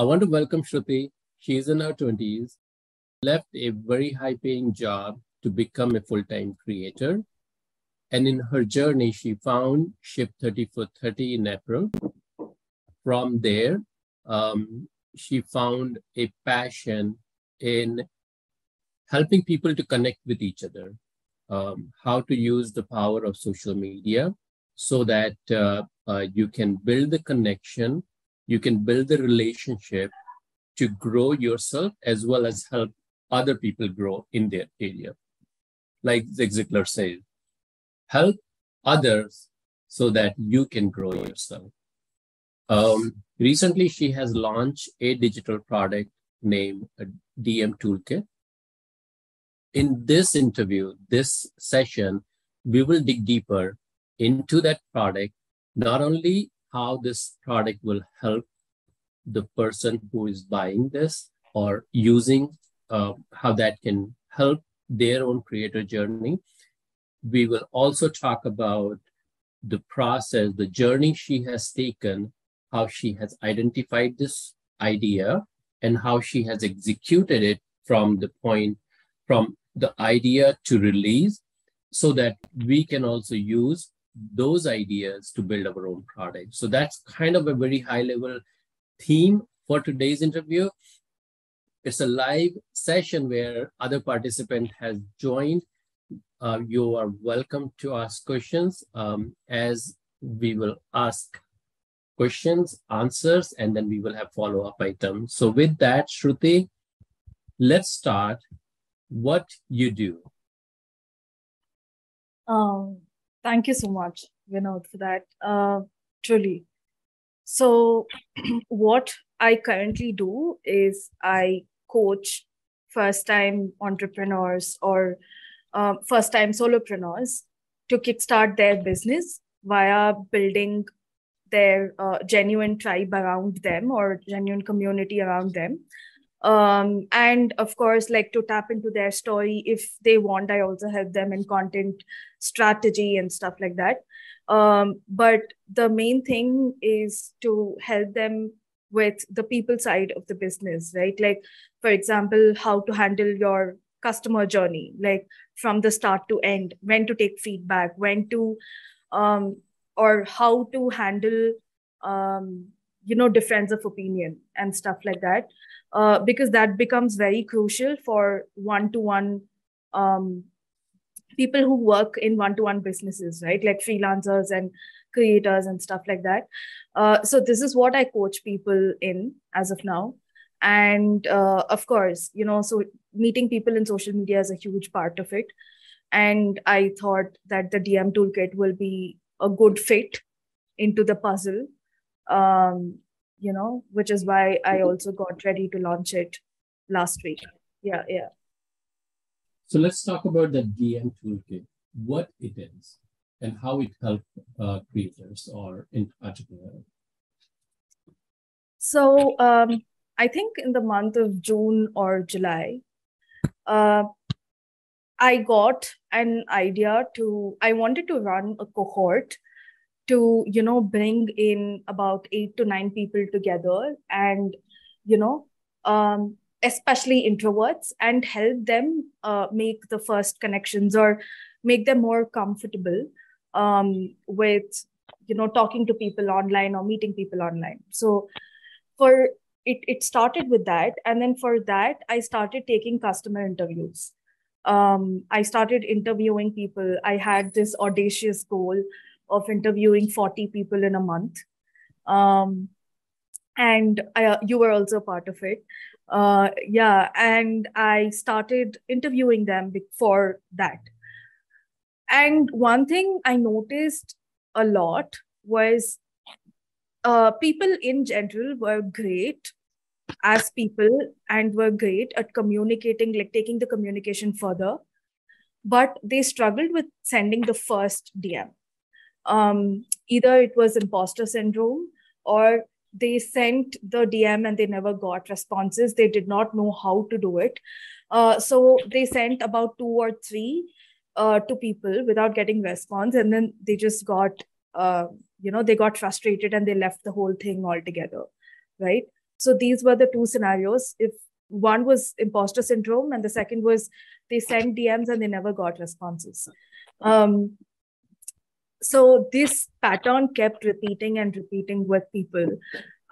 I want to welcome Shruthi. She is in her 20s, left a very high paying job to become a full time creator. And in her journey, she found Ship 30 for 30 in April. From there, um, she found a passion in helping people to connect with each other, um, how to use the power of social media so that uh, uh, you can build the connection, you can build the relationship to grow yourself as well as help other people grow in their area. Like Zig Ziglar says, help others so that you can grow yourself. Um, recently, she has launched a digital product named DM Toolkit. In this interview, this session, we will dig deeper into that product, not only how this product will help the person who is buying this or using uh, how that can help their own creator journey. We will also talk about the process, the journey she has taken, how she has identified this idea, and how she has executed it from the point, from the idea to release, so that we can also use those ideas to build our own product. So that's kind of a very high level theme for today's interview. It's a live session where other participant has joined. Uh, you are welcome to ask questions um, as we will ask questions, answers, and then we will have follow-up items. So with that, Shruthi, let's start what you do. Um, Thank you so much, Vinod, for that. Uh, truly. So, what I currently do is I coach first time entrepreneurs or uh, first time solopreneurs to kickstart their business via building their uh, genuine tribe around them or genuine community around them. Um, and of course like to tap into their story if they want i also help them in content strategy and stuff like that um, but the main thing is to help them with the people side of the business right? Like for example how to handle your customer journey like from the start to end when to take feedback when to um, or how to handle um, you know difference of opinion and stuff like that. Uh, because that becomes very crucial for one-to-one um, people who work in one-to-one businesses right like freelancers and creators and stuff like that uh, so this is what i coach people in as of now and uh, of course you know so meeting people in social media is a huge part of it and i thought that the dm toolkit will be a good fit into the puzzle um, you know, which is why I also got ready to launch it last week. Yeah, yeah. So let's talk about the DM toolkit, what it is, and how it helps uh, creators or entrepreneurs. So um, I think in the month of June or July, uh, I got an idea to, I wanted to run a cohort to you know bring in about eight to nine people together and you know um, especially introverts and help them uh, make the first connections or make them more comfortable um, with you know talking to people online or meeting people online so for it, it started with that and then for that i started taking customer interviews um, i started interviewing people i had this audacious goal of interviewing 40 people in a month. Um, and I, uh, you were also part of it. Uh, yeah, and I started interviewing them before that. And one thing I noticed a lot was uh, people in general were great as people and were great at communicating, like taking the communication further, but they struggled with sending the first DM um, either it was imposter syndrome or they sent the DM and they never got responses. They did not know how to do it. Uh, so they sent about two or three uh, to people without getting response, and then they just got, uh, you know, they got frustrated and they left the whole thing altogether, right? so these were the two scenarios if one was imposter syndrome and the second was they sent dms and they never got responses um, so this pattern kept repeating and repeating with people.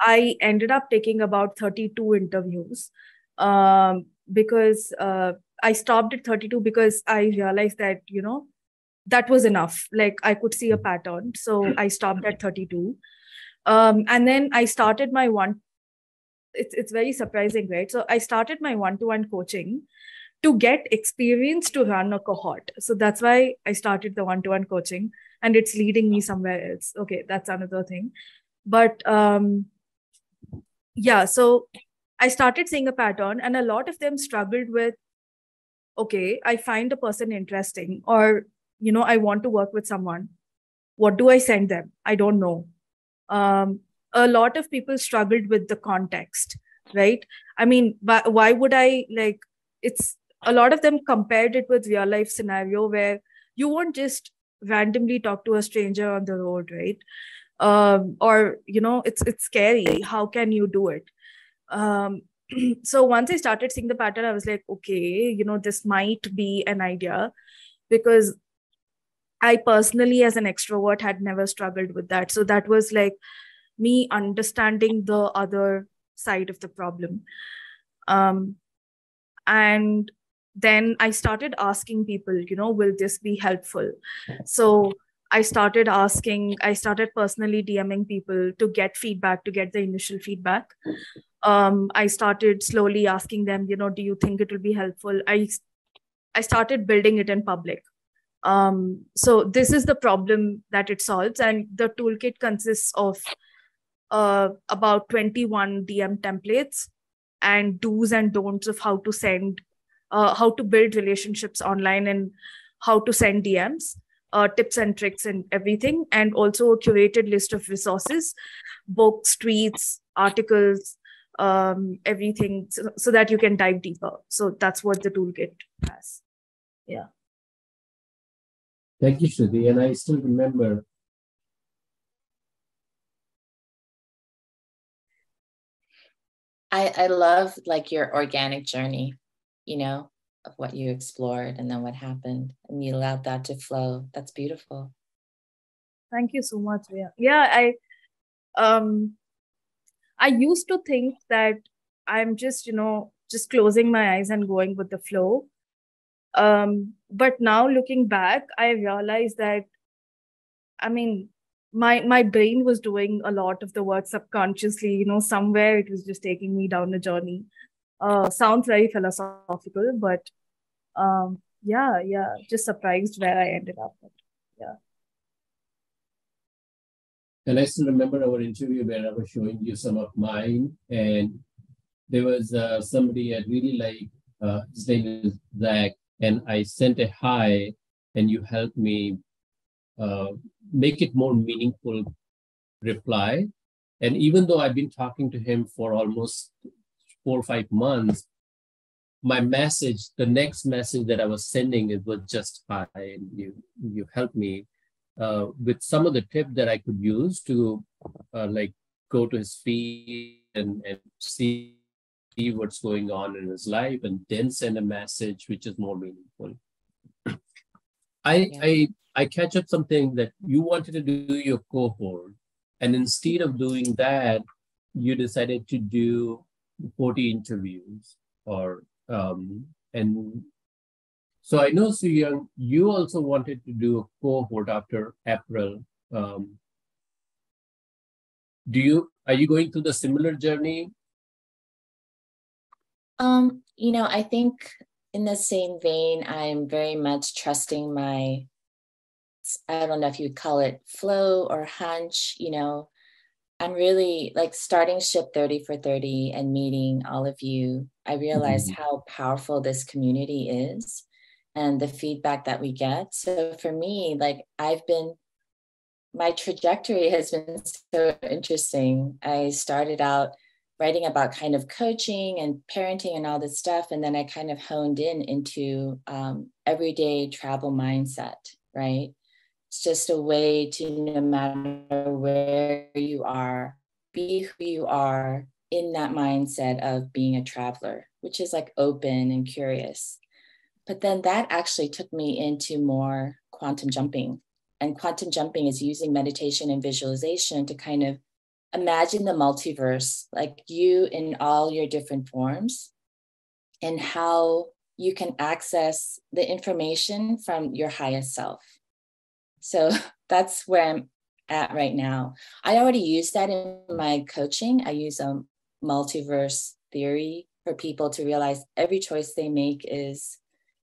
I ended up taking about 32 interviews um, because uh, i stopped at 32 because i realized that you know that was enough. Like i could see a pattern. So i stopped at 32 um, and then i started my one it's, it's very surprising right? So i started my one-to-one coaching to get experience to run a cohort. So that's why i started the one-to-one coaching and it's leading me somewhere else. Okay that's another thing. But um yeah so i started seeing a pattern and a lot of them struggled with okay i find a person interesting or you know i want to work with someone. What do i send them? I don't know. Um a lot of people struggled with the context right? I mean why, why would i like it's a lot of them compared it with real life scenario where you won't just randomly talk to a stranger on the road right? Um, or you know it's it's scary. How can you do it? Um, so once i started seeing the pattern i was like okay you know this might be an idea because i personally as an extrovert had never struggled with that. So that was like me understanding the other side of the problem. Um, and then i started asking people you know will this be helpful? So i started asking i started personally dming people to get feedback to get the initial feedback. Um, i started slowly asking them you know do you think it will be helpful? I i started building it in public. Um, so this is the problem that it solves and the toolkit consists of uh, about 21 dm templates and do's and don'ts of how to send uh, how to build relationships online and how to send DMs, uh, tips and tricks and everything, and also a curated list of resources, books, tweets, articles, um, everything, so, so that you can dive deeper. So that's what the toolkit has. Yeah. Thank you, Shruthi. And I still remember I, I love like your organic journey you know, of what you explored and then what happened. And you allowed that to flow. That's beautiful. Thank you so much. Yeah. Yeah. I um I used to think that I'm just, you know, just closing my eyes and going with the flow. Um, but now looking back, I realized that I mean my my brain was doing a lot of the work subconsciously you know somewhere it was just taking me down a journey uh, sounds very philosophical, but um, yeah, yeah, just surprised where I ended up. But, yeah. And I still remember our interview where I was showing you some of mine, and there was uh, somebody I really like. Uh, his name is Zach, and I sent a hi, and you helped me uh, make it more meaningful reply. And even though I've been talking to him for almost four or five months, my message, the next message that I was sending, it was just hi, and you you helped me uh, with some of the tips that I could use to uh, like go to his feed and, and see, see what's going on in his life, and then send a message which is more meaningful. I yeah. I I catch up something that you wanted to do your cohort, and instead of doing that, you decided to do 40 interviews or um, and so I know Young, you also wanted to do a cohort after April. Um, do you are you going through the similar journey? Um, you know, I think in the same vein, I'm very much trusting my I don't know if you'd call it flow or hunch, you know, I'm really like starting Ship 30 for 30 and meeting all of you. I realized mm-hmm. how powerful this community is and the feedback that we get. So for me, like I've been, my trajectory has been so interesting. I started out writing about kind of coaching and parenting and all this stuff. And then I kind of honed in into um, everyday travel mindset, right? It's just a way to, no matter where you are, be who you are, in that mindset of being a traveler, which is like open and curious. But then that actually took me into more quantum jumping. And quantum jumping is using meditation and visualization to kind of imagine the multiverse, like you in all your different forms, and how you can access the information from your highest self. So that's where I'm at right now. I already use that in my coaching. I use a multiverse theory for people to realize every choice they make is,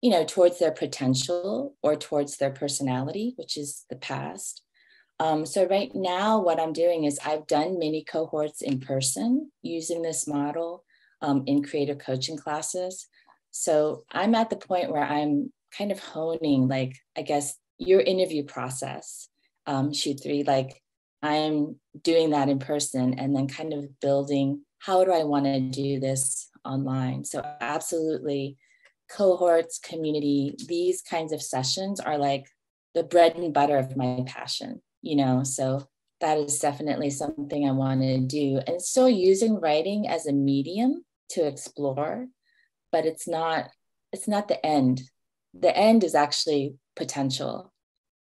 you know, towards their potential or towards their personality, which is the past. Um, so right now, what I'm doing is I've done mini cohorts in person using this model um, in creative coaching classes. So I'm at the point where I'm kind of honing, like, I guess, your interview process, um, shoot three, like I'm doing that in person and then kind of building how do I want to do this online? So, absolutely, cohorts, community, these kinds of sessions are like the bread and butter of my passion, you know? So, that is definitely something I want to do. And still using writing as a medium to explore, but it's not it's not the end. The end is actually potential,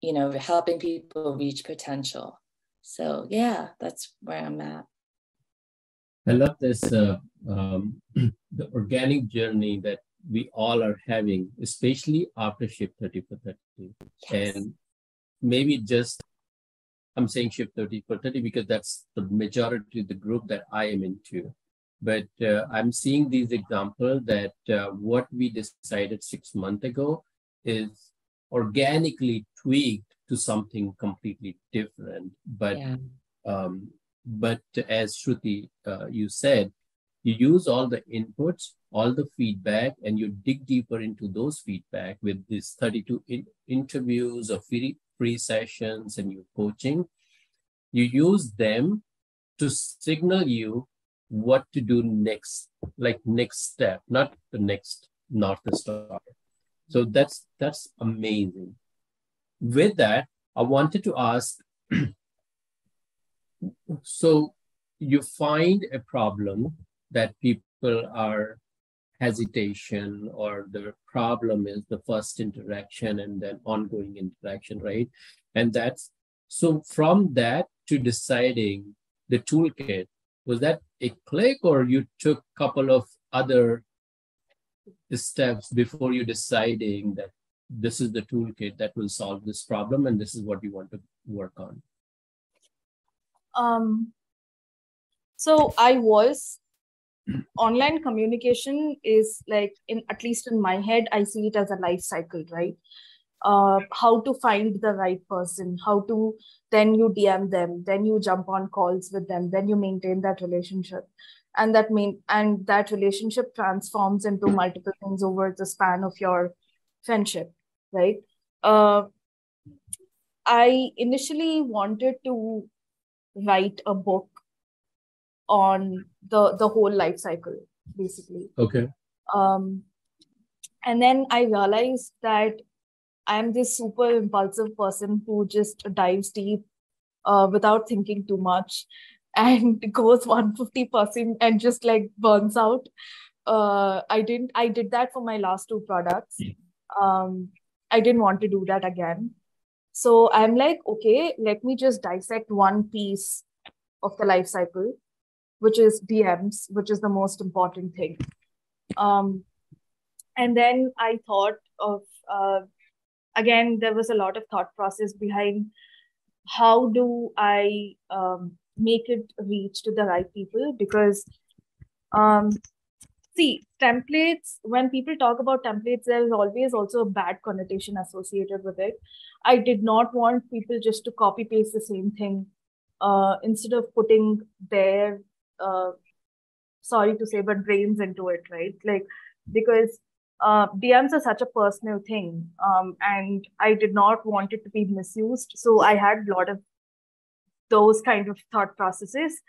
you know, helping people reach potential. So yeah, that's where I'm at. I love this uh, um, the organic journey that we all are having, especially after Ship 30 for 30. Yes. And maybe just, I'm saying Ship 30 for 30 because that's the majority of the group that I am into. But uh, I'm seeing these examples that uh, what we decided six months ago is organically tweaked to something completely different. But yeah. um, but as Shruthi, uh, you said, you use all the inputs, all the feedback, and you dig deeper into those feedback with these 32 in- interviews or free, free sessions and your coaching. You use them to signal you what to do next, like next step, not the next North Star. So that's that's amazing. With that, I wanted to ask so you find a problem that people are hesitation or the problem is the first interaction and then ongoing interaction right? And that's so from that to deciding the toolkit was that a click or you took a couple of other steps before you deciding that this is the toolkit that will solve this problem and this is what you want to work on um, so I was online communication is like in at least in my head, I see it as a life cycle, right? Uh, how to find the right person, how to then you DM them, then you jump on calls with them, then you maintain that relationship, and that mean and that relationship transforms into multiple things over the span of your friendship, right? Uh, I initially wanted to write a book on the the whole life cycle basically. Okay. Um and then i realized that i'm this super impulsive person who just dives deep uh, without thinking too much and goes 150% and just like burns out. Uh, i didn't i did that for my last two products um, i didn't want to do that again so I'm like, okay, let me just dissect one piece of the life cycle, which is DMs, which is the most important thing. Um, and then I thought of, uh, again, there was a lot of thought process behind how do I um, make it reach to the right people because um, see templates when people talk about templates there's always also a bad connotation associated with it. I did not want people just to copy paste the same thing. Uh, instead of putting their uh, sorry to say but brains into it right? Like because uh, dms are such a personal thing um, and i did not want it to be misused. So i had a lot of those kind of thought processes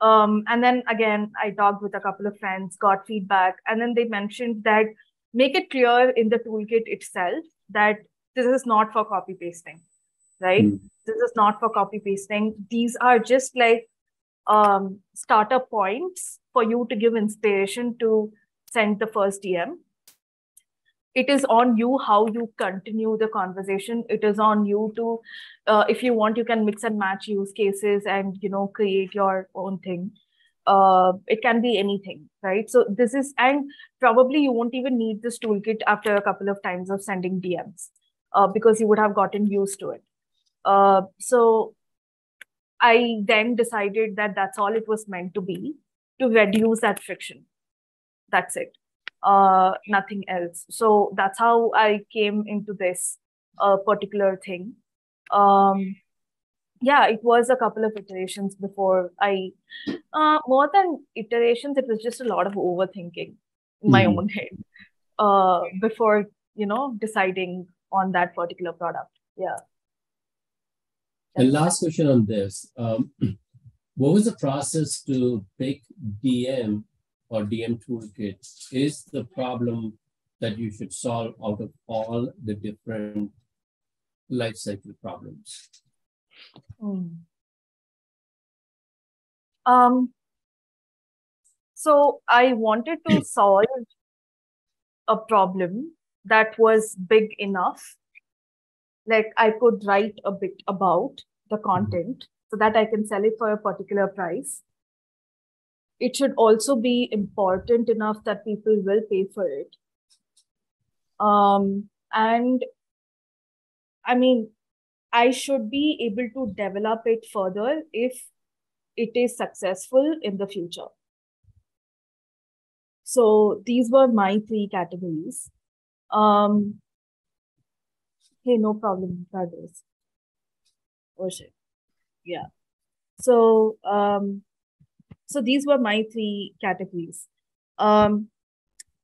um, and then again, I talked with a couple of friends, got feedback, and then they mentioned that make it clear in the toolkit itself that this is not for copy pasting, right? Mm. This is not for copy pasting. These are just like um, starter points for you to give inspiration to send the first DM. It is on you how you continue the conversation. It is on you to, uh, if you want, you can mix and match use cases and you know create your own thing. Uh, it can be anything, right? So this is, and probably you won't even need this toolkit after a couple of times of sending DMs uh, because you would have gotten used to it. Uh, so I then decided that that's all it was meant to be to reduce that friction. That's it. Uh, nothing else. So that's how I came into this uh, particular thing. Um, yeah, it was a couple of iterations before I, uh, more than iterations, it was just a lot of overthinking in my mm. own head uh, before, you know, deciding on that particular product. Yeah. And last question on this. Um, what was the process to pick DM or DM toolkit? Is the problem that you should solve out of all the different life cycle problems? Mm. Um, so I wanted to solve a problem that was big enough like I could write a bit about the mm-hmm. content so that I can sell it for a particular price. It should also be important enough that people will pay for it. Um, and I mean, I should be able to develop it further if it is successful in the future. So these were my three categories. Um, hey, no problem, brothers. Oh shit. Yeah. So um so these were my three categories. Um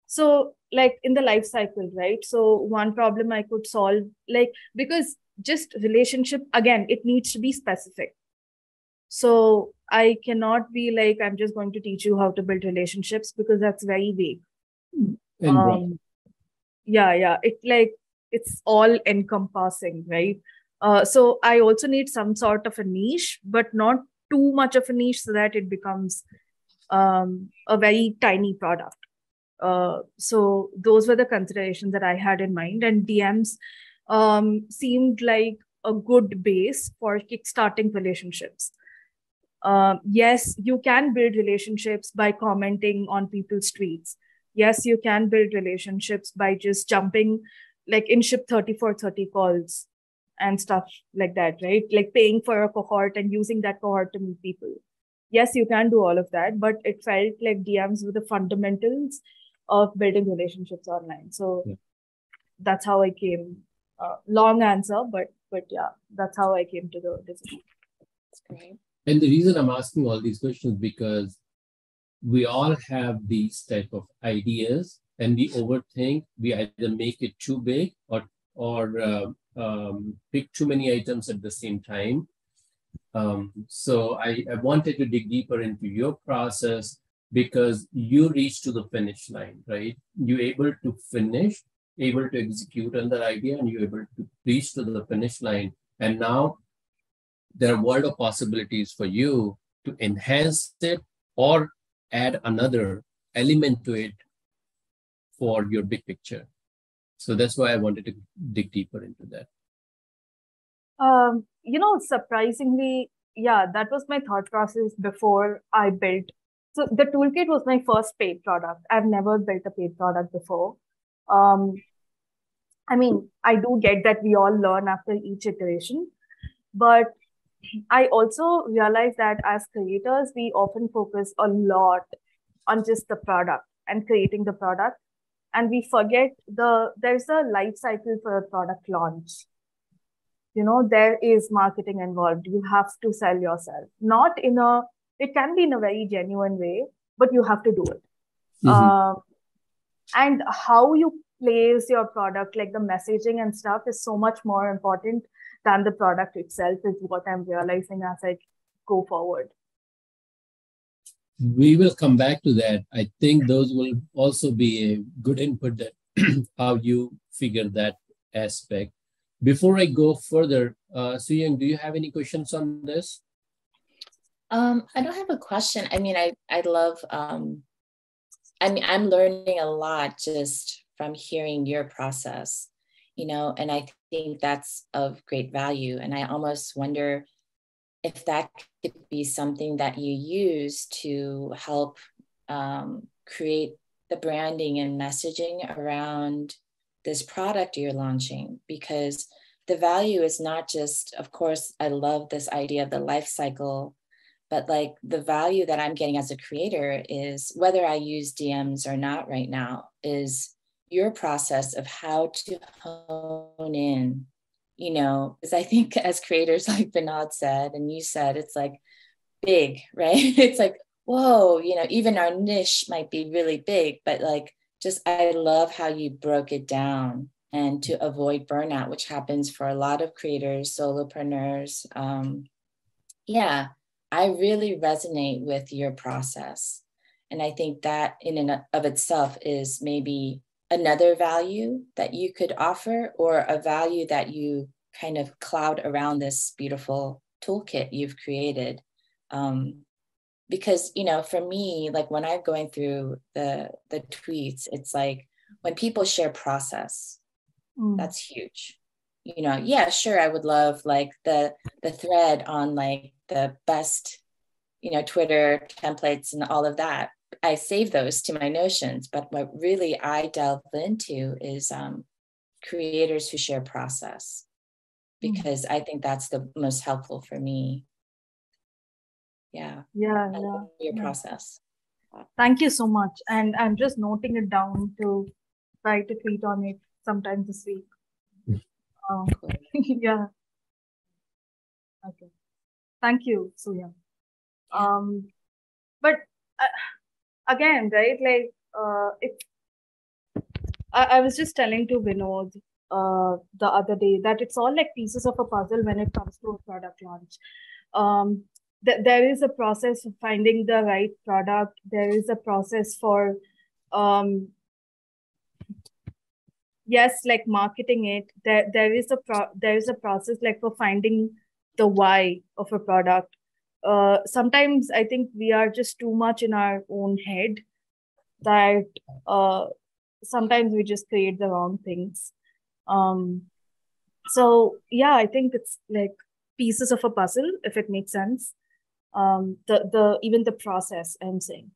so like in the life cycle, right? So one problem I could solve, like because just relationship again, it needs to be specific. So I cannot be like, I'm just going to teach you how to build relationships because that's very vague. Um, yeah, yeah. It like it's all encompassing, right? Uh, so I also need some sort of a niche, but not too much of a niche so that it becomes um, a very tiny product. Uh, so those were the considerations that I had in mind, and DMs um, seemed like a good base for kickstarting relationships. Uh, yes, you can build relationships by commenting on people's tweets. Yes, you can build relationships by just jumping like in ship 30 for 30 calls and stuff like that, right? Like paying for a cohort and using that cohort to meet people. Yes, you can do all of that, but it felt like DMs were the fundamentals of building relationships online. So yeah. that's how I came. Uh, long answer, but but yeah, that's how I came to the decision. That's great. And the reason I'm asking all these questions because we all have these type of ideas and we overthink, we either make it too big or or uh, um, pick too many items at the same time. Um, so I, I wanted to dig deeper into your process because you reach to the finish line, right? You're able to finish, able to execute on that idea, and you're able to reach to the finish line. And now there are world of possibilities for you to enhance it or add another element to it for your big picture. So that's why I wanted to dig deeper into that. Um, you know, surprisingly, yeah, that was my thought process before I built. So the toolkit was my first paid product. I've never built a paid product before. Um, I mean, I do get that we all learn after each iteration, but I also realize that as creators, we often focus a lot on just the product and creating the product and we forget the there's a life cycle for a product launch. You know there is marketing involved. You have to sell yourself. Not in a it can be in a very genuine way but you have to do it. Mm-hmm. uh, and how you place your product like the messaging and stuff is so much more important than the product itself is what i'm realizing as i go forward we will come back to that. I think those will also be a good input that how you figure that aspect. Before I go further, uh, Suyang, do you have any questions on this? Um, I don't have a question. I mean, I I love. Um, I mean, I'm learning a lot just from hearing your process, you know, and I think that's of great value. And I almost wonder if that could be something that you use to help um, create the branding and messaging around this product you're launching because the value is not just of course i love this idea of the life cycle but like the value that i'm getting as a creator is whether i use dms or not right now is your process of how to hone in you know because i think as creators like Vinod said and you said it's like big right it's like whoa you know even our niche might be really big but like just i love how you broke it down and to avoid burnout which happens for a lot of creators solopreneurs um, yeah I really resonate with your process. And I think that in and of itself is maybe another value that you could offer or a value that you kind of cloud around this beautiful toolkit you've created. Um, because you know for me like when i'm going through the the tweets it's like when people share process mm. that's huge you know yeah sure i would love like the the thread on like the best, you know, Twitter templates and all of that. I save those to my notions, but what really I delve into is um, creators who share process hmm. because mm-hmm. I think that's the most helpful for me. Yeah. Yeah. yeah your yeah. process. Thank you so much. And I'm just noting it down to try to tweet on it sometime this week. Um, yeah. Okay. Thank you, Suya. Um, but uh, again, right? Like, uh, it. I, I was just telling to Vinod uh, the other day that it's all like pieces of a puzzle when it comes to a product launch. Um, th- there is a process of finding the right product. There is a process for, um, yes, like marketing it. There, there is a pro- there is a process like for finding the why of a product uh, sometimes i think we are just too much in our own head that uh, sometimes we just create the wrong things. Um, so yeah i think it's like pieces of a puzzle if it makes sense. Um, the the even the process i'm saying.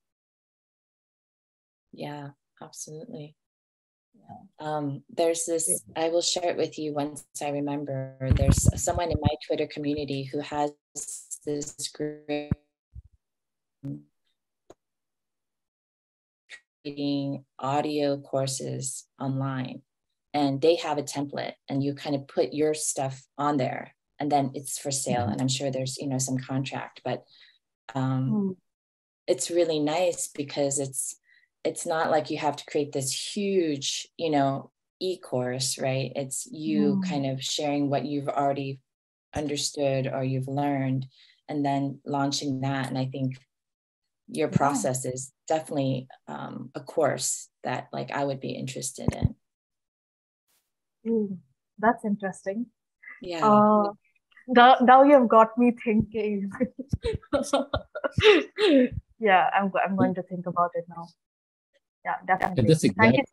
Yeah absolutely. Um, there's this, I will share it with you once I remember. There's someone in my Twitter community who has this great creating audio courses online and they have a template and you kind of put your stuff on there and then it's for sale and i'm sure there's you know some contract but um, mm. it's really nice because it's it's not like you have to create this huge, you know, e-course, right? It's you mm. kind of sharing what you've already understood or you've learned and then launching that. And I think your process yeah. is definitely um, a course that like I would be interested in. Ooh, that's interesting. Yeah. Uh, now, now you've got me thinking. yeah, I'm, I'm going to think about it now yeah, definitely. that's exactly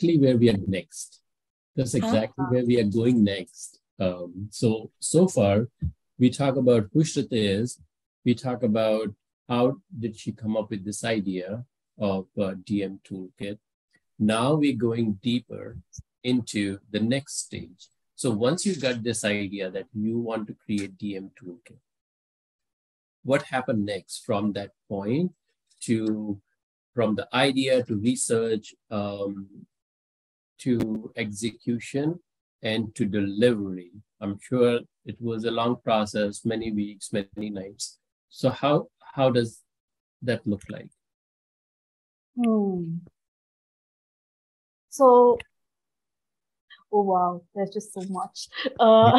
so where we are next. That's exactly uh-huh. where we are going next. Um, so, so far, we talk about who Shruthi is. We talk about how did she come up with this idea of a DM toolkit. Now we're going deeper into the next stage. So once you got this idea that you want to create DM toolkit, what happened next from that point to from the idea to research um, to execution and to delivery. I'm sure it was a long process, many weeks, many nights. So how how does that look like? Hmm. So, oh wow, there's just so much. Uh,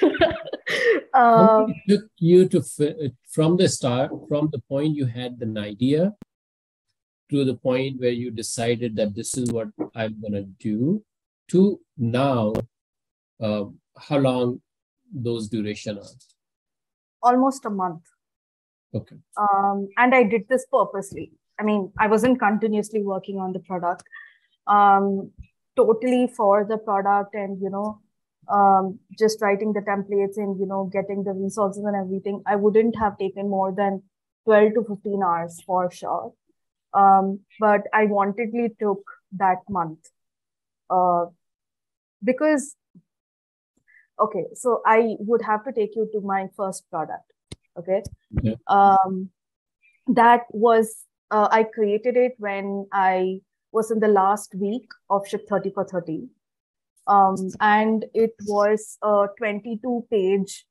um, it took you to from the start, from the point you had an idea to the point where you decided that this is what I'm going to do to now, uh, how long those duration are? Almost a month. Okay. Um, and I did this purposely. I mean, I wasn't continuously working on the product, um, totally for the product and, you know, um, just writing the templates and, you know, getting the resources and everything. I wouldn't have taken more than 12 to 15 hours for sure. Um, but I wantedly took that month uh, because, okay, so I would have to take you to my first product. Okay. Yeah. Um, that was, uh, I created it when I was in the last week of Ship 30 for 30. Um, and it was a 22 page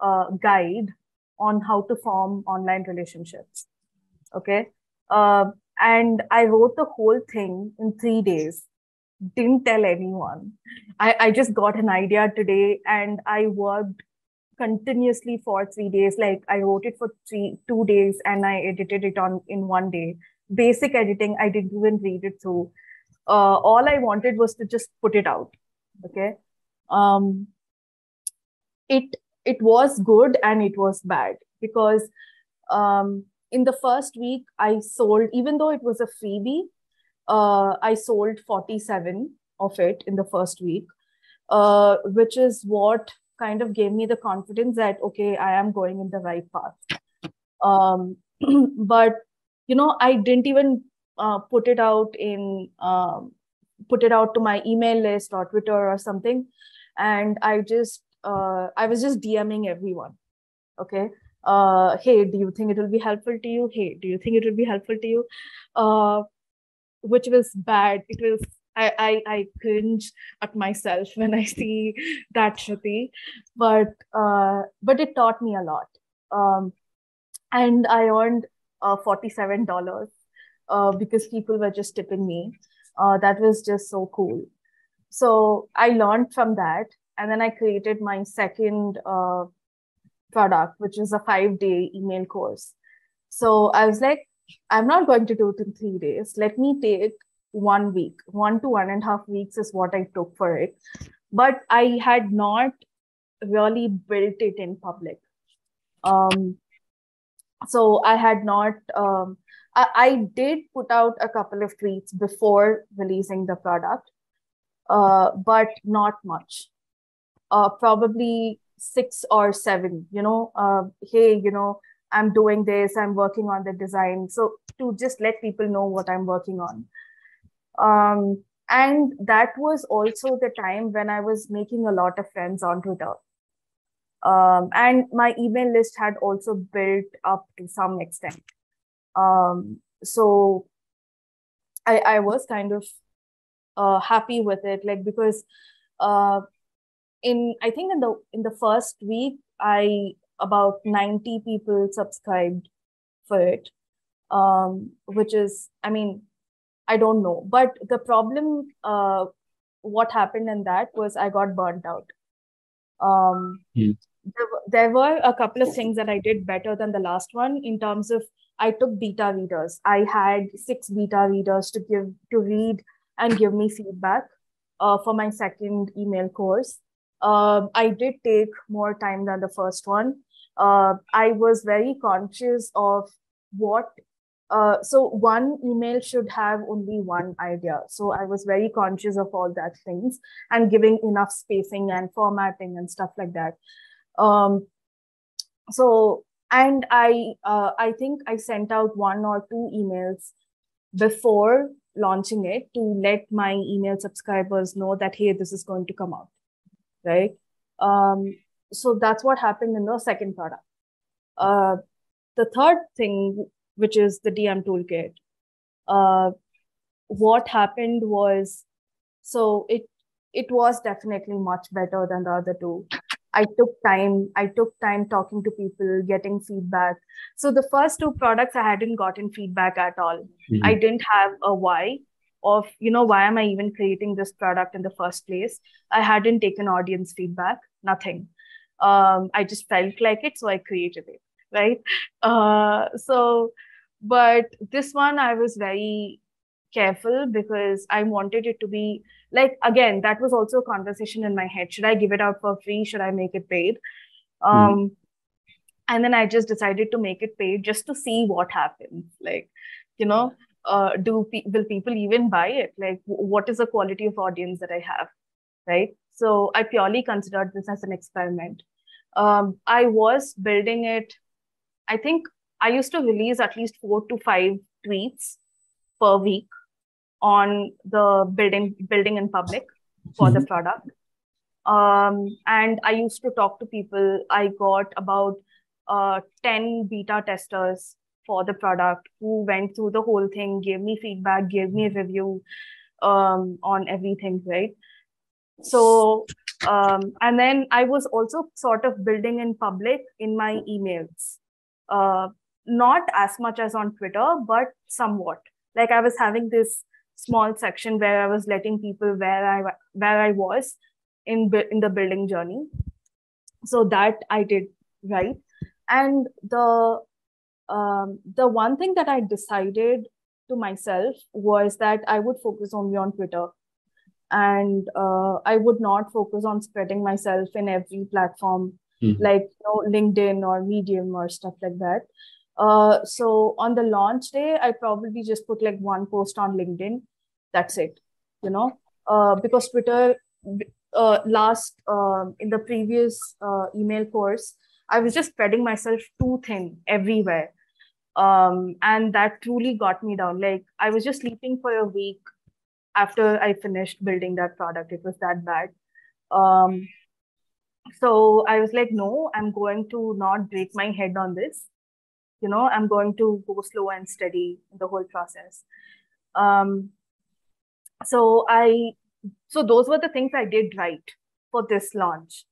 uh, guide on how to form online relationships. Okay. Uh, and I wrote the whole thing in three days. Didn't tell anyone. I, I just got an idea today and I worked continuously for three days. Like I wrote it for three, two days and I edited it on in one day. Basic editing, I didn't even read it through. Uh, all I wanted was to just put it out. Okay. Um, it it was good and it was bad because um, in the first week i sold even though it was a freebie uh, i sold 47 of it in the first week uh, which is what kind of gave me the confidence that okay i am going in the right path. Um, but you know i didn't even uh, put it out in um, put it out to my email list or twitter or something. And i just uh, i was just dming everyone. Okay. Uh, hey do you think it will be helpful to you? Hey do you think it will be helpful to you? Uh, which was bad it was I, I, I cringe at myself when I see that Shruthi, but uh, but it taught me a lot, um, and I earned uh, forty seven dollars uh, because people were just tipping me. Uh, that was just so cool. So I learned from that, and then I created my second uh, product, which is a five day email course. So I was like, I'm not going to do it in three days. Let me take one week, one to one and a half weeks is what I took for it. But I had not really built it in public. Um, so I had not, um, I, I, did put out a couple of tweets before releasing the product, uh, but not much. Uh, probably six or seven you know uh, hey you know i'm doing this i'm working on the design. So to just let people know what i'm working on. Um, and that was also the time when i was making a lot of friends on twitter. Um, and my email list had also built up to some extent. Um, so I, I was kind of uh, happy with it like because uh, in I think in the in the first week, I about 90 people subscribed for it. Um, which is, I mean, I don't know. But the problem, uh, what happened in that was I got burnt out. Um, mm. there, there were a couple of things that I did better than the last one in terms of I took beta readers. I had six beta readers to give to read and give me feedback uh, for my second email course. Uh, I did take more time than the first one. Uh, I was very conscious of what. Uh, so one email should have only one idea. So I was very conscious of all that things and giving enough spacing and formatting and stuff like that. Um, so and I uh, I think I sent out one or two emails before launching it to let my email subscribers know that hey this is going to come out right? Um, so that's what happened in the second product. Uh, the third thing, which is the DM toolkit, uh, what happened was, so it it was definitely much better than the other two. I took time. I took time talking to people, getting feedback. So the first two products, I hadn't gotten feedback at all. Mm-hmm. I didn't have a why of you know why am i even creating this product in the first place i hadn't taken audience feedback nothing um, i just felt like it so i created it right? Uh, so but this one i was very careful because i wanted it to be like again that was also a conversation in my head. Should i give it out for free? Should i make it paid? Um, mm. and then i just decided to make it paid just to see what happens like you know uh, do pe- will people even buy it? Like w- what is the quality of audience that i have right? So i purely considered this as an experiment um, i was building it i think i used to release at least four to five tweets per week on the building building in public for mm-hmm. the product. Um, and i used to talk to people. I got about uh, 10 beta testers for the product who went through the whole thing gave me feedback gave me a review um, on everything right so um, and then i was also sort of building in public in my emails. Uh, not as much as on twitter but somewhat. Like i was having this small section where I was letting people where I where I was in in the building journey. So that I did right, and the um, the one thing that I decided to myself was that I would focus only on Twitter, and uh, I would not focus on spreading myself in every platform mm-hmm. like you know, LinkedIn or Medium or stuff like that. Uh, so on the launch day, I probably just put like one post on LinkedIn. That's it, you know, uh, because Twitter uh, last uh, in the previous uh, email course, I was just spreading myself too thin everywhere. Um, and that truly got me down. Like I was just sleeping for a week after I finished building that product. It was that bad. Um, so I was like, no, I'm going to not break my head on this you know i'm going to go slow and steady in the whole process um, so i so those were the things i did right for this launch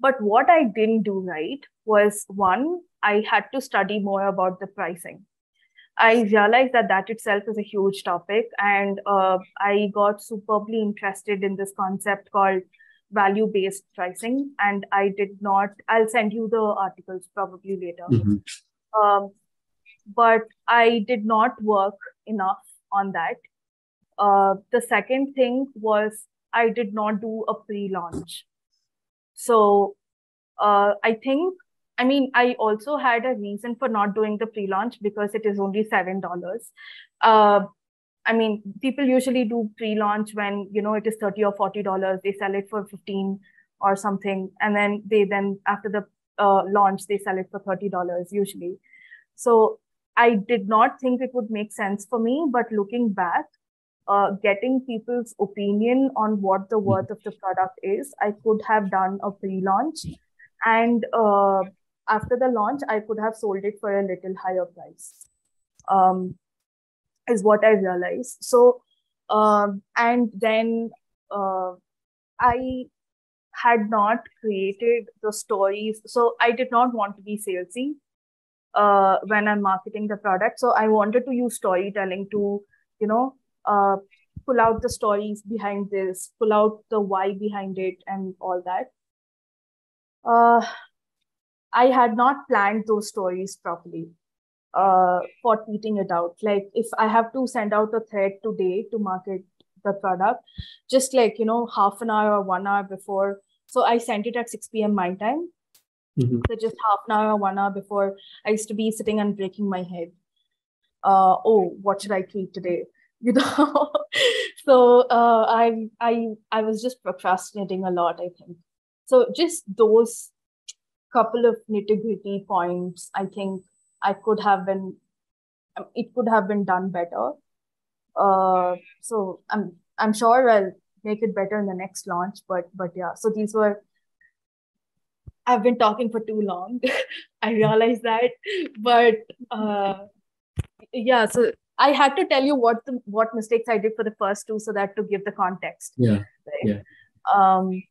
but what i didn't do right was one i had to study more about the pricing i realized that that itself is a huge topic and uh, i got superbly interested in this concept called value based pricing and i did not i'll send you the articles probably later mm-hmm. Um, but I did not work enough on that. Uh, the second thing was I did not do a pre launch. So uh, I think, I mean, I also had a reason for not doing the pre launch because it is only $7. Uh, I mean, people usually do pre launch when, you know, it is 30 or $40. They sell it for 15 or something. And then they then, after the uh, launch, they sell it for $30 usually. So I did not think it would make sense for me. But looking back, uh, getting people's opinion on what the worth of the product is, I could have done a pre launch. And uh, after the launch, I could have sold it for a little higher price, um, is what I realized. So, um, and then uh, I had not created the stories. So I did not want to be salesy uh, when I'm marketing the product. So I wanted to use storytelling to, you know, uh, pull out the stories behind this, pull out the why behind it, and all that. Uh, I had not planned those stories properly uh, for tweeting it out. Like if I have to send out a thread today to market the product just like you know half an hour or one hour before so i sent it at 6 p.m my time. Mm-hmm. so just half an hour or one hour before i used to be sitting and breaking my head. Uh, oh what should i tweet today? You know? So uh, i i i was just procrastinating a lot i think. So just those couple of nitty gritty points i think i could have been it could have been done better uh, so I'm I'm sure I'll make it better in the next launch. But but yeah, so these were. I've been talking for too long. I realize that, but uh, yeah. So I had to tell you what the what mistakes I did for the first two, so that to give the context. Yeah. Right? Yeah. Um,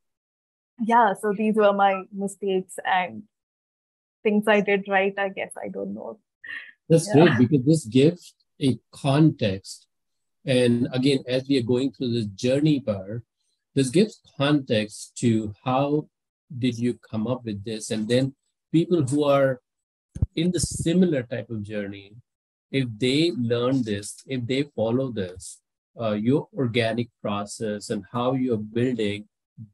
yeah. So these were my mistakes and things I did right. I guess I don't know. That's yeah. great because this gives a context and again, as we are going through this journey bar, this gives context to how did you come up with this? And then people who are in the similar type of journey, if they learn this, if they follow this, uh, your organic process and how you're building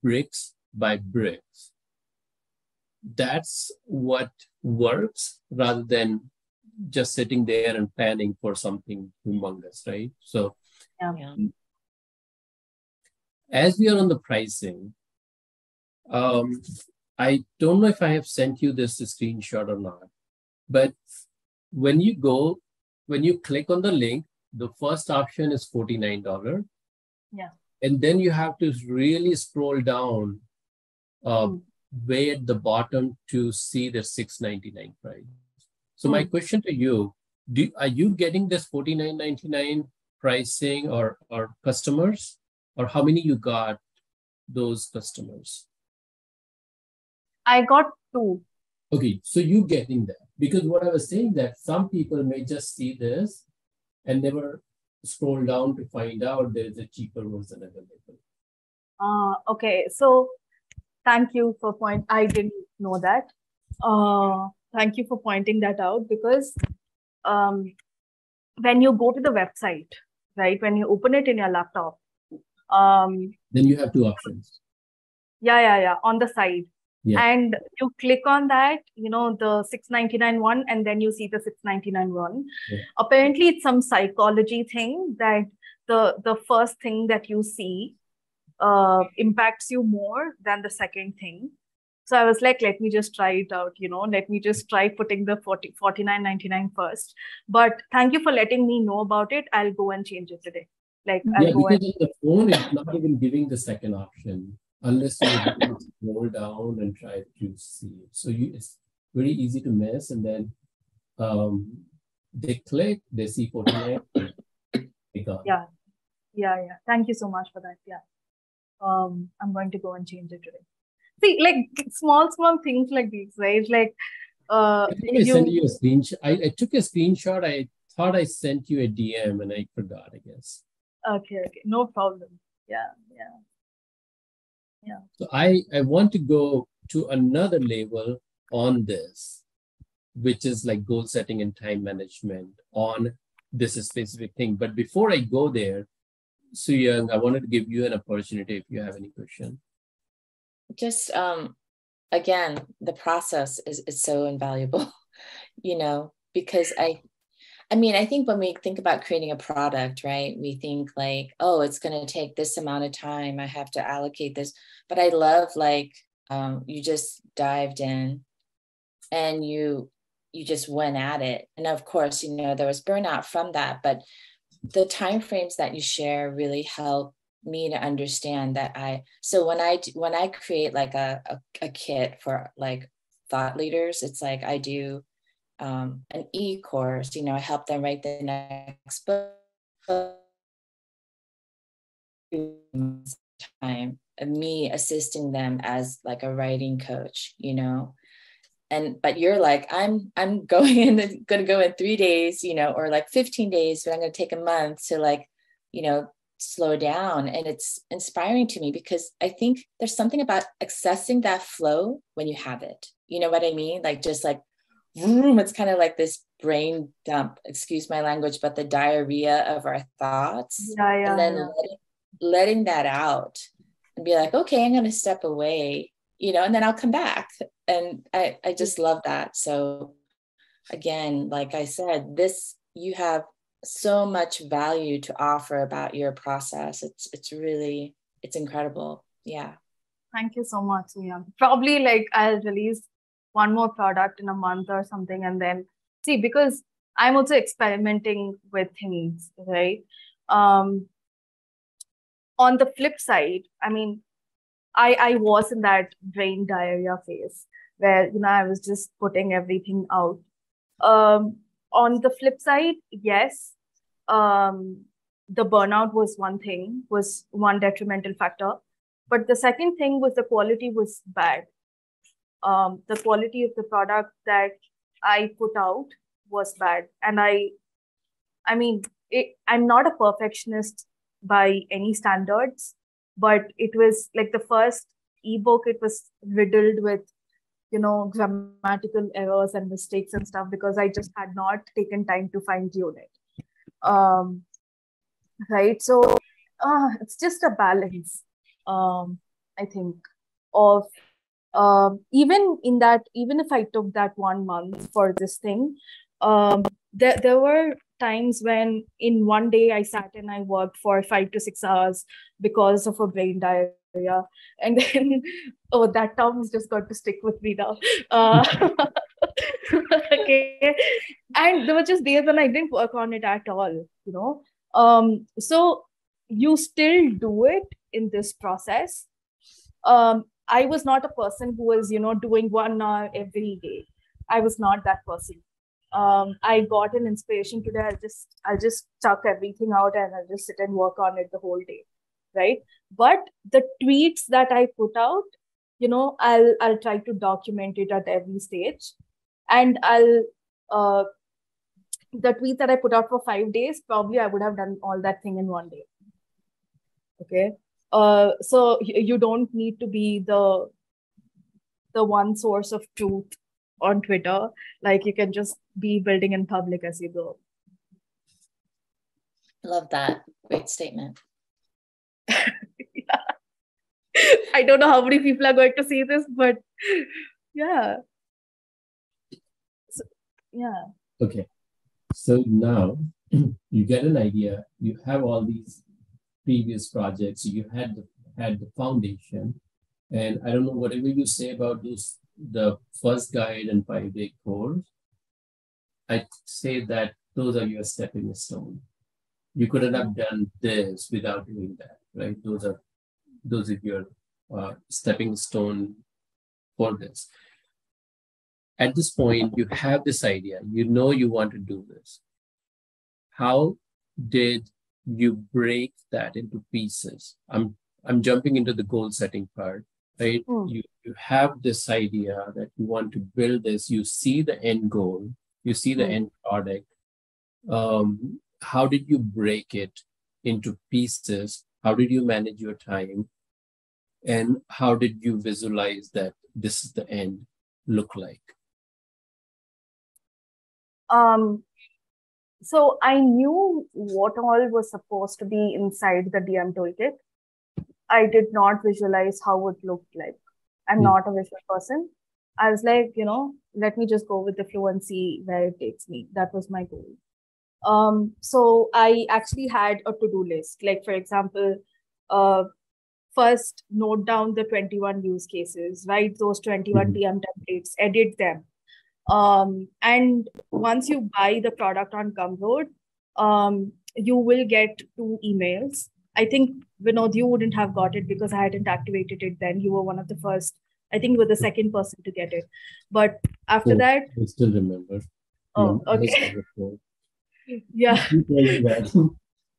bricks by bricks, that's what works rather than just sitting there and planning for something humongous, right? So, yeah. as we are on the pricing, um, I don't know if I have sent you this screenshot or not, but when you go, when you click on the link, the first option is $49. Yeah. And then you have to really scroll down uh, mm. way at the bottom to see the 699 price. So mm. my question to you, do are you getting this 49.99 pricing or or customers or how many you got those customers? I got two. Okay, so you getting that because what I was saying that some people may just see this and never scroll down to find out there is a cheaper version available. Uh, okay, so thank you for point. I didn't know that. Uh, thank you for pointing that out because um, when you go to the website, right, when you open it in your laptop, um, then you have two options. Yeah, yeah, yeah. On the side, yeah. and you click on that you know the 699 one and then you see the 699 one yeah. apparently it's some psychology thing that the the first thing that you see uh, impacts you more than the second thing so i was like let me just try it out you know let me just try putting the 40 49.99 first but thank you for letting me know about it i'll go and change it today like yeah, I'll because and... the phone is not even giving the second option unless you scroll down and try to see it. So you, it's very easy to miss. And then um, they click, they see 49, Yeah. Yeah, yeah. Thank you so much for that. Yeah. Um, I'm going to go and change it today. See, like small, small things like these, right? Like uh I think I you... sent you a screenshot. I, I took a screenshot. I thought I sent you a DM and I forgot, I guess. Okay, okay. No problem. Yeah, yeah yeah so i i want to go to another level on this which is like goal setting and time management on this specific thing but before i go there so young i wanted to give you an opportunity if you have any question just um again the process is, is so invaluable you know because i I mean, I think when we think about creating a product, right, we think like, oh, it's going to take this amount of time. I have to allocate this. But I love like um, you just dived in and you you just went at it. And of course, you know, there was burnout from that, but the time frames that you share really help me to understand that I so when I when I create like a, a, a kit for like thought leaders, it's like I do um, an e-course, you know, I help them write the next book time me assisting them as like a writing coach, you know. And but you're like, I'm I'm going in gonna go in three days, you know, or like 15 days, but I'm gonna take a month to like, you know, slow down. And it's inspiring to me because I think there's something about accessing that flow when you have it. You know what I mean? Like just like vroom, it's kind of like this brain dump, excuse my language, but the diarrhea of our thoughts. Yeah, yeah, and then. Letting, letting that out and be like, okay, I'm going to step away, you know, and then I'll come back. And I, I just love that. So again, like I said, this, you have so much value to offer about your process. It's, it's really, it's incredible. Yeah. Thank you so much, Mia. Probably like I'll release one more product in a month or something and then see because i'm also experimenting with things right um on the flip side i mean i i was in that brain diarrhea phase where you know i was just putting everything out. Um on the flip side yes um the burnout was one thing was one detrimental factor. But the second thing was the quality was bad. Um, the quality of the product that I put out was bad. And I, I mean, it, I'm not a perfectionist by any standards, but it was like the first ebook, it was riddled with, you know, grammatical errors and mistakes and stuff because I just had not taken time to fine tune it. Um, right. So uh, it's just a balance, um, I think, of um, even in that even if i took that one month for this thing um, there, there were times when in one day i sat and i worked for five to six hours because of a brain diarrhea. And then oh that term is just got to stick with me now. Uh, okay. And there were just days when i didn't work on it at all you know. Um, so you still do it in this process. Um, I was not a person who was, you know, doing one hour every day. I was not that person. Um, I got an inspiration today. I'll just I'll just chuck everything out and I'll just sit and work on it the whole day, right? But the tweets that I put out, you know, I'll I'll try to document it at every stage, and I'll uh, the tweet that I put out for five days, probably I would have done all that thing in one day. Okay uh, so you don't need to be the the one source of truth on twitter like you can just be building in public as you go. Love that. Great statement. Yeah. i don't know how many people are going to see this but yeah. So, yeah. Okay. So now you get an idea. You have all these previous projects. You had the, had the foundation, and I don't know whatever you say about those the first guide and five day course. I say that those are your stepping stone. You couldn't have done this without doing that, right? Those are those are your uh, stepping stone for this. At this point, you have this idea. You know you want to do this. How did you break that into pieces. I'm I'm jumping into the goal setting part, right? Mm. You you have this idea that you want to build this. You see the end goal. You see the mm. end product. Um, how did you break it into pieces? How did you manage your time? And how did you visualize that this is the end look like? Um, so I knew what all was supposed to be inside the DM toolkit. I did not visualize how it looked like. I'm mm. not a visual person. I was like, you know, let me just go with the flow and see where it takes me. That was my goal. Um, so I actually had a to-do list. Like, for example, uh, first note down the 21 use cases, write those 21 DM hmm. templates, edit them, um, and once you buy the product on Gumroad, um, you will get two emails. I think Vinod, you wouldn't have got it because I hadn't activated it then. You were one of the first. I think you were the second person to get it. But after oh, that, I still remember. Oh, okay. yeah.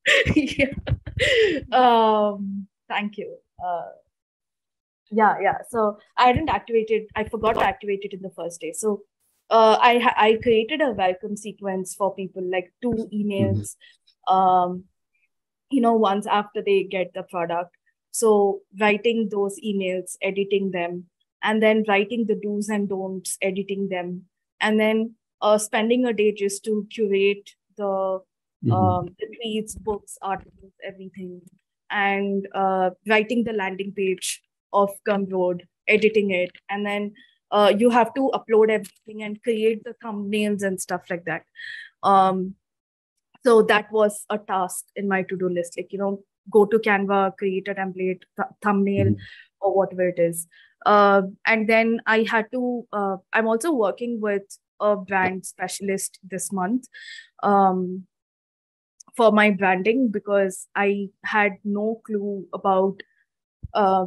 yeah. Um, thank you. Uh, yeah, yeah. So I didn't activate it. I forgot to activate it in the first day. So uh, I I created a welcome sequence for people, like two emails, mm-hmm. um, you know, once after they get the product. So writing those emails, editing them, and then writing the do's and don'ts, editing them, and then uh, spending a day just to curate the, mm-hmm. um, the tweets, books, articles, everything, and uh, writing the landing page of Gumroad, editing it, and then uh, you have to upload everything and create the thumbnails and stuff like that um, so that was a task in my to-do list like you know go to canva create a template th- thumbnail mm-hmm. or whatever it is uh, and then i had to uh, i'm also working with a brand specialist this month um, for my branding because i had no clue about uh,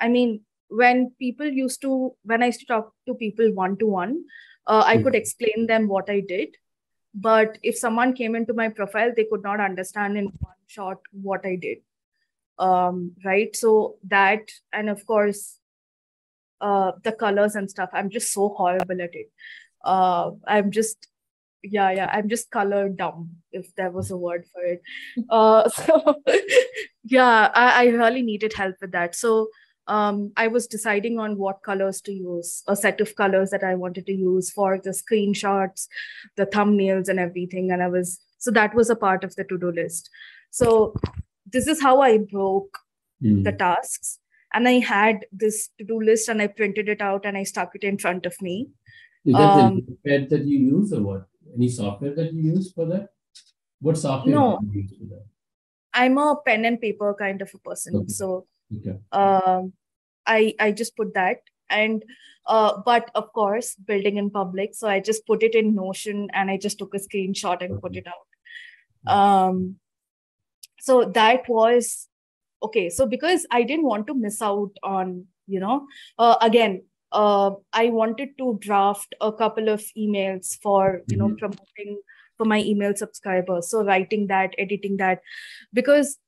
i mean when people used to when i used to talk to people one to one i could hmm. explain them what i did but if someone came into my profile they could not understand in one shot what i did. Um, right? So that and of course uh, the colors and stuff i'm just so horrible at it. Uh, i'm just yeah yeah i'm just color dumb if there was a word for it. Uh, so yeah I, I really needed help with that. So um, I was deciding on what colors to use, a set of colors that I wanted to use for the screenshots, the thumbnails, and everything. And I was, so that was a part of the to do list. So this is how I broke mm. the tasks. and I had this to-do list and I printed it out and I stuck it in front of me. Is that um, the pad that you use or what? Any software that you use for that? What software no, do you use for that? I'm a pen and paper kind of a person. Okay. So okay. um, I I just put that and uh, but of course building in public. So I just put it in Notion and I just took a screenshot and put it out. Um, so that was okay. So because I didn't want to miss out on you know uh, again uh, I wanted to draft a couple of emails for you know mm-hmm. promoting for my email subscribers. So writing that, editing that, because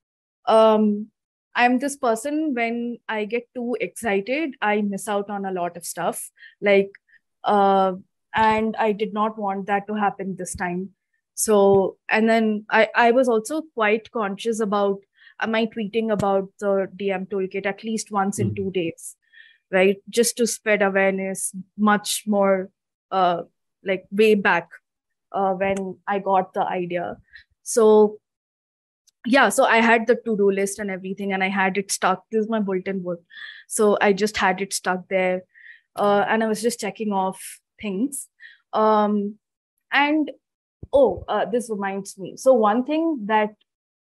um, I'm this person when I get too excited, I miss out on a lot of stuff. Like, uh, and I did not want that to happen this time. So, and then I I was also quite conscious about am I tweeting about the DM toolkit at least once mm-hmm. in two days right just to spread awareness much more uh, like way back uh, when i got the idea so yeah so i had the to-do list and everything and i had it stuck. This is my bulletin board. So i just had it stuck there uh, and i was just checking off things. Um, and oh uh, this reminds me. So one thing that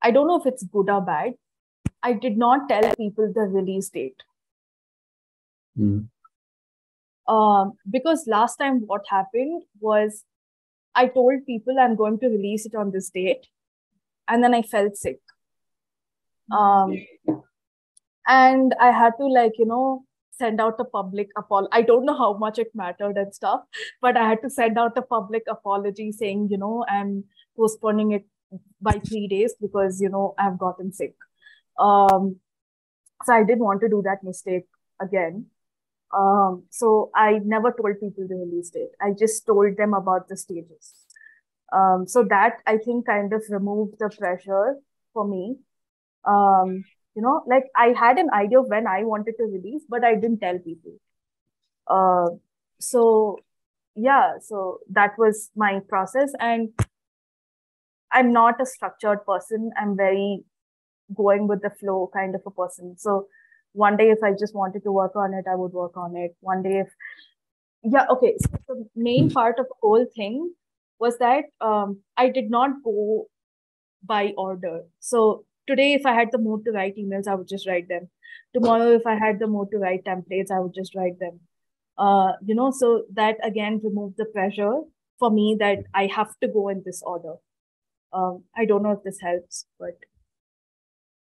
i don't know if it's good or bad i did not tell people the release date. Mm. Um, because last time what happened was I told people I'm going to release it on this date, and then I felt sick. Um, and I had to like you know send out a public apology. I don't know how much it mattered and stuff, but I had to send out a public apology saying you know I'm postponing it by three days because you know I've gotten sick. Um, so I didn't want to do that mistake again. Um, so I never told people the release date. I just told them about the stages. Um, so that I think kind of removed the pressure for me. Um, you know, like I had an idea of when I wanted to release, but I didn't tell people. Uh, so yeah, so that was my process. And I'm not a structured person. I'm very going with the flow kind of a person. So one day if i just wanted to work on it i would work on it one day if yeah okay so the main part of the whole thing was that um, i did not go by order so today if i had the mood to write emails i would just write them tomorrow if i had the mood to write templates i would just write them uh, you know so that again removed the pressure for me that i have to go in this order um, i don't know if this helps but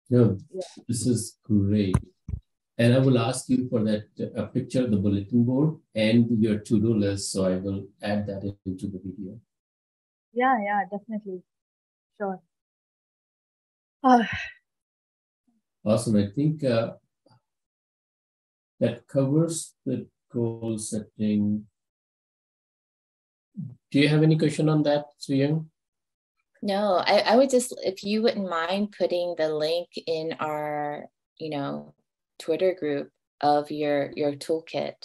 no yeah. this is great and I will ask you for that a picture of the bulletin board and your to-do list. So I will add that into the video. Yeah, yeah, definitely. Sure. Uh, awesome. I think uh, that covers the goal setting. Do you have any question on that, Suyang? No, I, I would just, if you wouldn't mind putting the link in our, you know, Twitter group of your your toolkit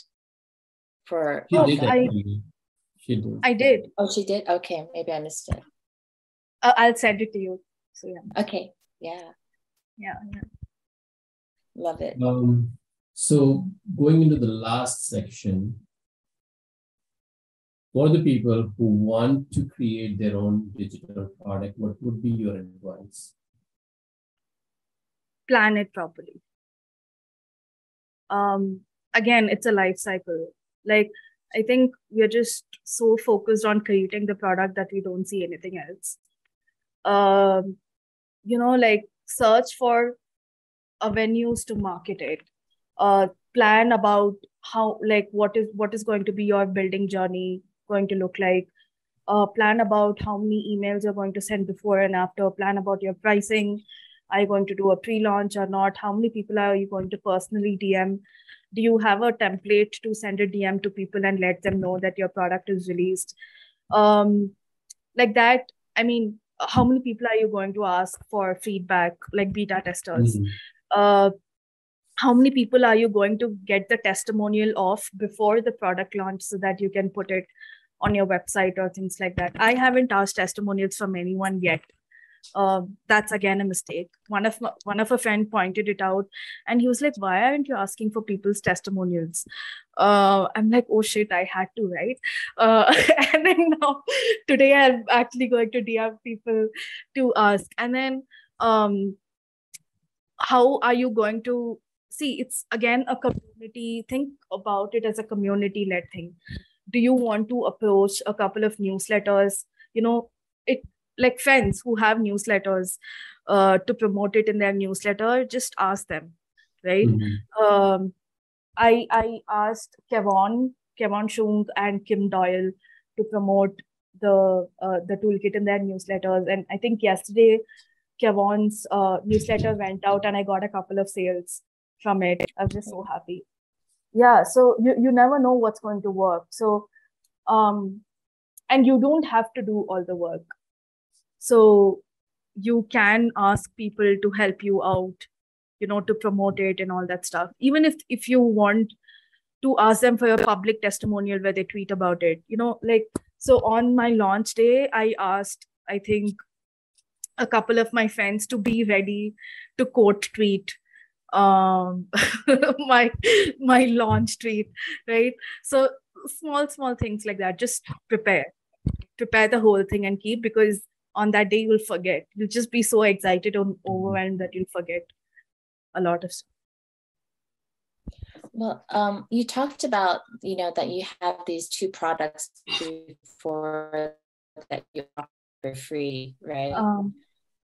for she oh, I, she did. I did. Oh, she did. Okay, maybe I missed it. Uh, I'll send it to you. So yeah. Okay. Yeah. Yeah. Yeah. Love it. Um. So going into the last section, for the people who want to create their own digital product, what would be your advice? Plan it properly um, again, it's a life cycle. Like, I think we're just so focused on creating the product that we don't see anything else. Um, you know, like search for avenues to market it. Uh, plan about how, like, what is what is going to be your building journey going to look like. Uh, plan about how many emails you're going to send before and after. Plan about your pricing are you going to do a pre-launch or not? How many people are you going to personally dm do you have a template to send a dm to people and let them know that your product is released? Um, like that i mean how many people are you going to ask for feedback like beta testers? Mm-hmm. uh, how many people are you going to get the testimonial of before the product launch so that you can put it on your website or things like that? I haven't asked testimonials from anyone yet uh, that's again a mistake. One of my, one of a friend pointed it out, and he was like, "Why aren't you asking for people's testimonials?" Uh, I'm like, "Oh shit, I had to, right?" Uh, and then now today I'm actually going to DM people to ask, and then um, how are you going to see? It's again a community. Think about it as a community-led thing. Do you want to approach a couple of newsletters? You know, like friends who have newsletters uh, to promote it in their newsletter just ask them right? Mm-hmm. um, i i asked kevon kevon Cheung and kim doyle to promote the uh, the toolkit in their newsletters. And i think yesterday kevon's uh, newsletter went out and i got a couple of sales from it. I was just so happy. Yeah so you, you never know what's going to work. So um and you don't have to do all the work so you can ask people to help you out you know to promote it and all that stuff. Even if if you want to ask them for a public testimonial where they tweet about it you know like so on my launch day i asked i think a couple of my friends to be ready to quote tweet um my my launch tweet right? So small small things like that. Just prepare. Prepare the whole thing and keep because on that day you'll forget. You'll just be so excited and overwhelmed that you'll forget a lot of stuff. Well um, you talked about you know that you have these two products before that you offer for free right? Um,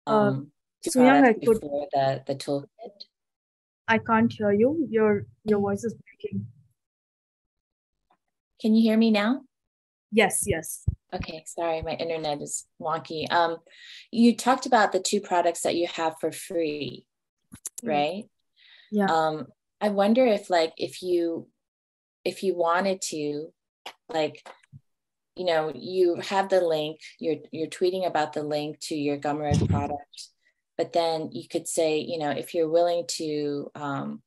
um uh, so yeah i could the the toolkit. I can't hear you. Your your voice is breaking. Can you hear me now? Yes yes Okay, sorry, my internet is wonky. Um, you talked about the two products that you have for free, mm. right? Yeah. Um, I wonder if like if you if you wanted to, like, you know, you have the link, you're you're tweeting about the link to your Gumroad product, but then you could say, you know, if you're willing to um,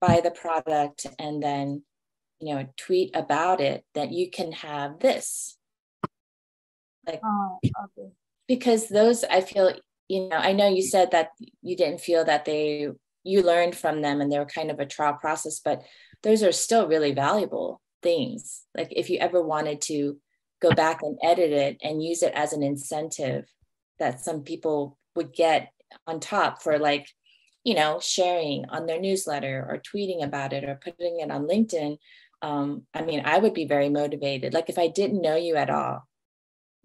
buy the product and then you know tweet about it that you can have this like oh, okay. because those i feel you know i know you said that you didn't feel that they you learned from them and they were kind of a trial process but those are still really valuable things like if you ever wanted to go back and edit it and use it as an incentive that some people would get on top for like you know sharing on their newsletter or tweeting about it or putting it on linkedin um, i mean i would be very motivated like if i didn't know you at all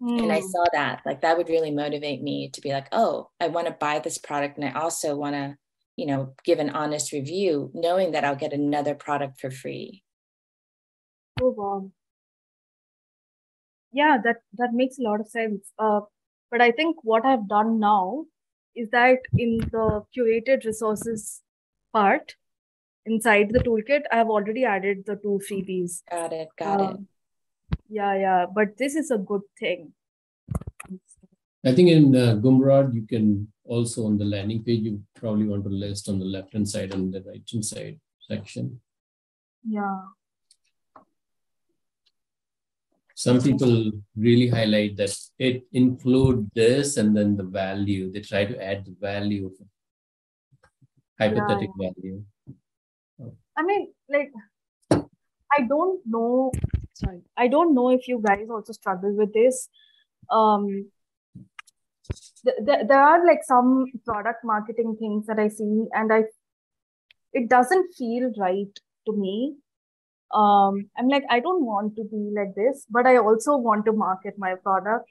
Mm. And I hmm. saw that, like, that would really motivate me to be like, oh, I want to buy this product. And I also want to, you know, give an honest review, knowing that I'll get another product for free. Oh, wow. Yeah, that, that makes a lot of sense. Uh, but I think what I've done now is that in the curated resources part inside the toolkit, I have already added the two freebies. Got it. Got um, it yeah yeah but this is a good thing. I think in uh, gumroad you can also on the landing page you probably want to list on the left hand side and the right hand side section. Yeah. Some people really highlight that it include this and then the value. They try to add the value hypothetical yeah. value. I mean like i don't know sorry. I don't know if you guys also struggle with this. Um th- th- there are like some product marketing things that i see and i it doesn't feel right to me. Um i'm like i don't want to be like this but i also want to market my product.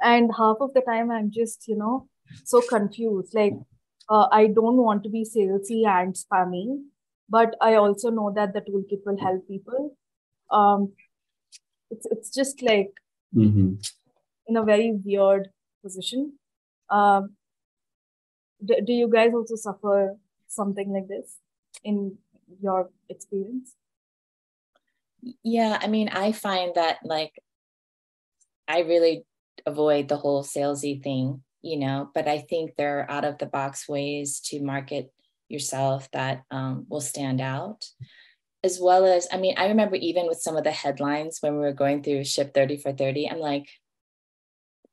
And half of the time i'm just you know so confused. Like uh, i don't want to be salesy and spammy but i also know that the toolkit will help people. Um it's it's just like mm-hmm. in a very weird position. Um, do, do you guys also suffer something like this in your experience? Yeah, I mean, I find that like I really avoid the whole salesy thing, you know, but I think there are out of the box ways to market yourself that um, will stand out as well as i mean i remember even with some of the headlines when we were going through ship 30 for 30 i'm like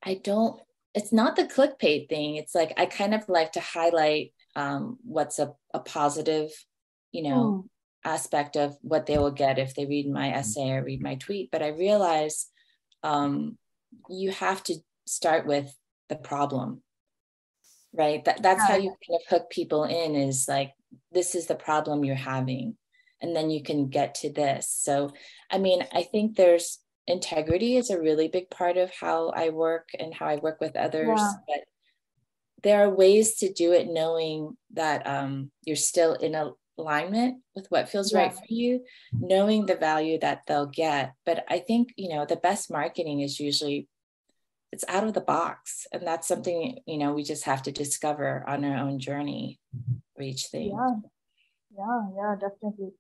i don't it's not the clickbait thing. It's like I kind of like to highlight um, what's a, a positive, you know, mm. aspect of what they will get if they read my essay or read my tweet. But I realize um, you have to start with the problem, right? That, that's how you kind of hook people in is like, this is the problem you're having. And then you can get to this. So, I mean, I think there's integrity is a really big part of how I work and how I work with others. Yeah. But there are ways to do it knowing that um, you're still in alignment with what feels yeah. right for you, knowing the value that they'll get. But I think, you know, the best marketing is usually it's out of the box. And that's something, you know, we just have to discover on our own journey for each thing. Yeah. Yeah, yeah, definitely.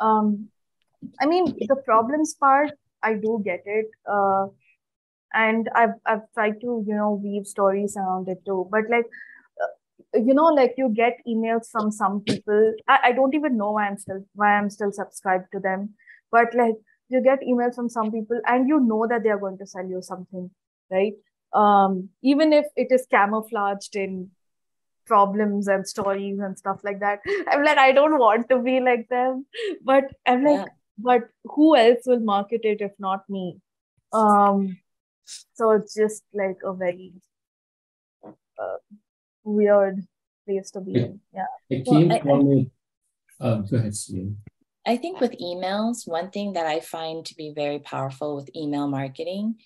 Um, I mean, the problems part I do get it. Uh, and I've I've tried to you know weave stories around it too. But like uh, you know, like you get emails from some people. I, I don't even know why I'm still why I'm still subscribed to them. But like you get emails from some people and you know that they are going to sell you something, right? Um, even if it is camouflaged in problems and stories and stuff like that. I'm like, I don't want to be like them. But I'm like, yeah but who else will market it if not me um so it's just like a very uh, weird place to be in yeah it came well, from I, um, go ahead Celine. I think with emails, one thing that I find to be very powerful with email marketing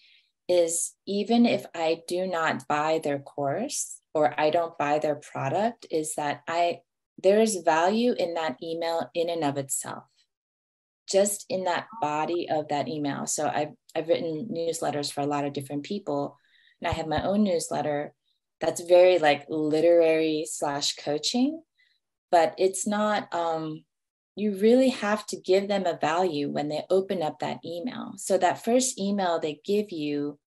is even if I do not buy their course or I don't buy their product, is that I there is value in that email in and of itself just in that body of that email. So I've, I've written newsletters for a lot of different people, and I have my own newsletter that's very like literary slash coaching, but it's not, um, you really have to give them a value when they open up that email. So that first email they give you,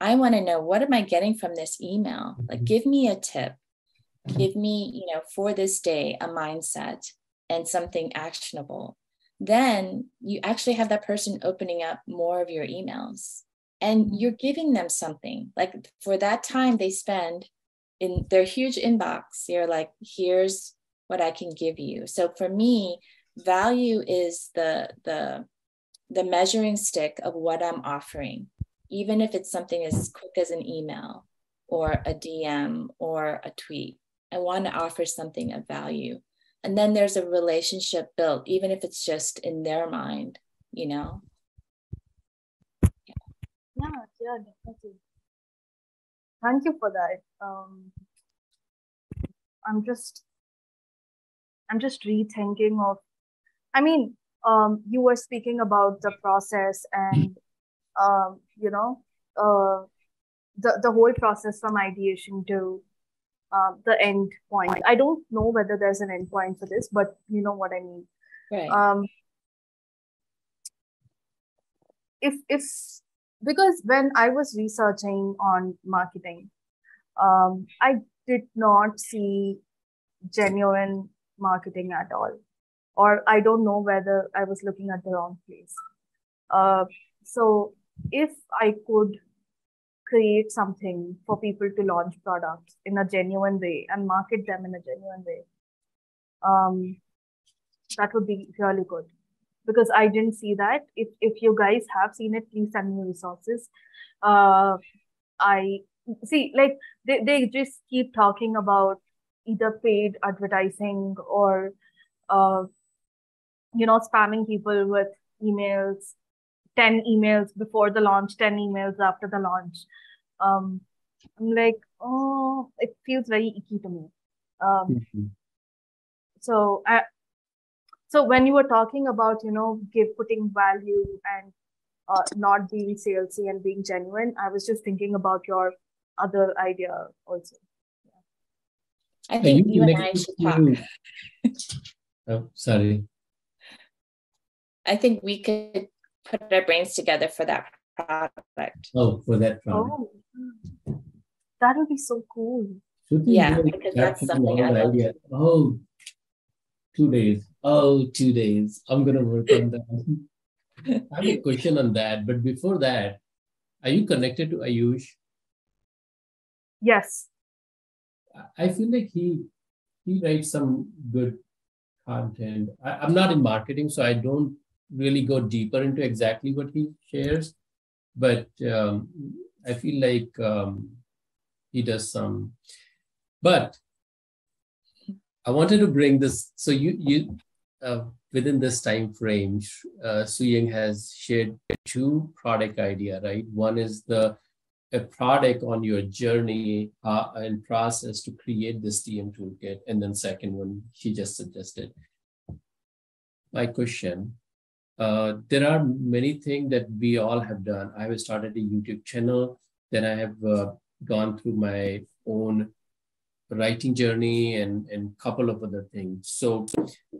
I want to know what am I getting from this email? Like, give me a tip. Give me, you know, for this day, a mindset and something actionable then you actually have that person opening up more of your emails and mm-hmm. you're giving them something like for that time they spend in their huge inbox you're like here's what i can give you so for me value is the the the measuring stick of what i'm offering even if it's something as quick as an email or a dm or a tweet. I want to offer something of value. And then there's a relationship built even if it's just in their mind you know? Yeah yeah, definitely. Thank you for that. Um i'm just i'm just rethinking of i mean um you were speaking about the process and um you know uh the the whole process from ideation to uh, the end point. I don't know whether there's an end point for this, but you know what I mean. Right. Um, if if because when I was researching on marketing, um, I did not see genuine marketing at all, or I don't know whether I was looking at the wrong place. Uh, so if I could create something for people to launch products in a genuine way and market them in a genuine way um, that would be really good. Because i didn't see that. If, if you guys have seen it please send me resources. Uh, i see like they, they just keep talking about either paid advertising or uh, you know spamming people with emails 10 emails before the launch, 10 emails after the launch. Um, I'm like, oh, it feels very icky to me. Um, mm-hmm. So, I, so when you were talking about, you know, give putting value and uh, not being salesy and being genuine, I was just thinking about your other idea also. Yeah. I think you, you and I should talk. oh, sorry. I think we could put our brains together for that product. Oh, for that product. Oh, that would be so cool. yeah, because that's something I idea. Oh, two days. Oh, two days. I'm gonna work on that. I have a question on that, but before that, are you connected to Ayush? Yes. I feel like he he writes some good content. I, am not in marketing, so I don't really go deeper into exactly what he shares, but um, I feel like um, he does some. But I wanted to bring this. So you you uh, within this time frame, uh, Suying has shared two product idea, right? One is the a product on your journey uh, and process to create this DM toolkit, and then second one she just suggested. My question: uh, There are many things that we all have done. I have started a YouTube channel, then I have uh, gone through my own writing journey and and couple of other things. So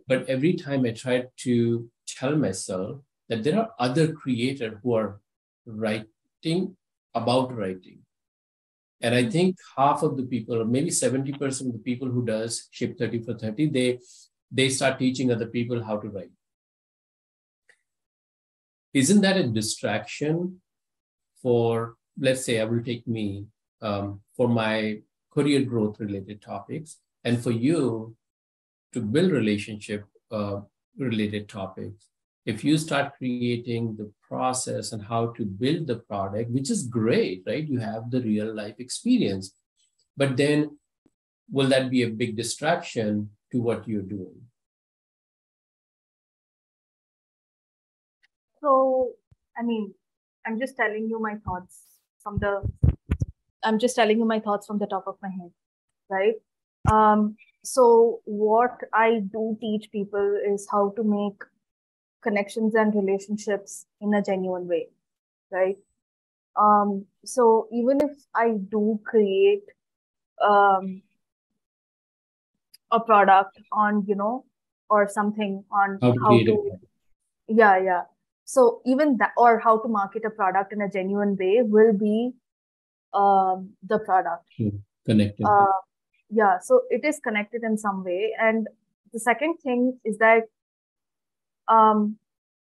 but every time i try to tell myself that there are other creators who are writing about writing. And i think half of the people or maybe 70% of the people who does ship 30 for 30 they they start teaching other people how to write isn't that a distraction for let's say i will take me um, for my career growth related topics and for you to build relationship uh, related topics. If you start creating the process and how to build the product which is great right? You have the real life experience. But then will that be a big distraction to what you're doing so i mean i'm just telling you my thoughts from the I'm just telling you my thoughts from the top of my head, right? Um, so what I do teach people is how to make connections and relationships in a genuine way, right? Um, so even if I do create um, a product on, you know, or something on how to, how to yeah, yeah. So even that, or how to market a product in a genuine way will be um, the product. Hmm. Connected. Uh, yeah, so it is connected in some way. And the second thing is that um,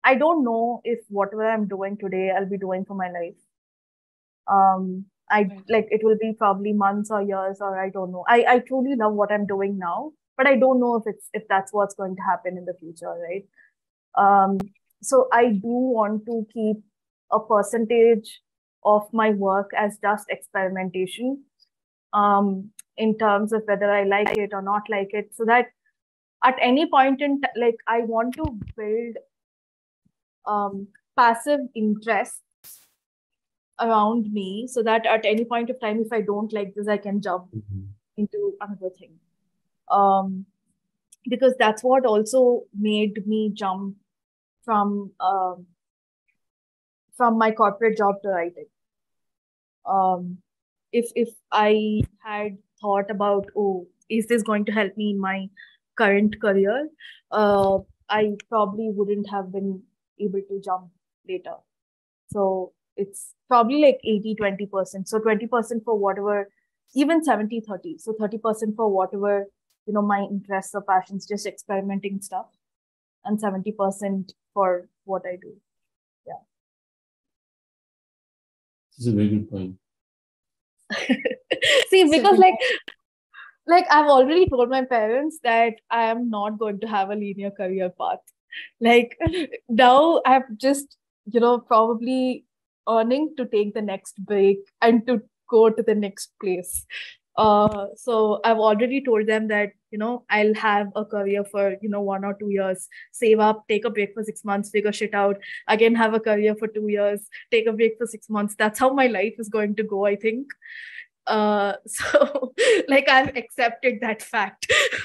I don't know if whatever I'm doing today, I'll be doing for my life. Um, I like it will be probably months or years, or I don't know. I, I truly love what I'm doing now, but I don't know if it's if that's what's going to happen in the future, right? Um, so I do want to keep a percentage of my work as just experimentation um, in terms of whether I like it or not like it. So that at any point in t- like I want to build um, passive interests around me so that at any point of time if I don't like this, I can jump mm-hmm. into another thing. Um, because that's what also made me jump from um, from my corporate job to writing. Um, if if I had thought about, oh, is this going to help me in my current career? Uh, I probably wouldn't have been able to jump later. So it's probably like 80 20%. So 20% for whatever, even 70 30. So 30% for whatever, you know, my interests or passions, just experimenting stuff, and 70% for what I do. Yeah. This is a very good point. See, because like like I've already told my parents that I am not going to have a linear career path. Like now I've just, you know, probably earning to take the next break and to go to the next place. Uh, so I've already told them that you know I'll have a career for you know one or two years, save up, take a break for six months, figure shit out, again have a career for two years, take a break for six months. That's how my life is going to go, I think. Uh, so like I've accepted that fact.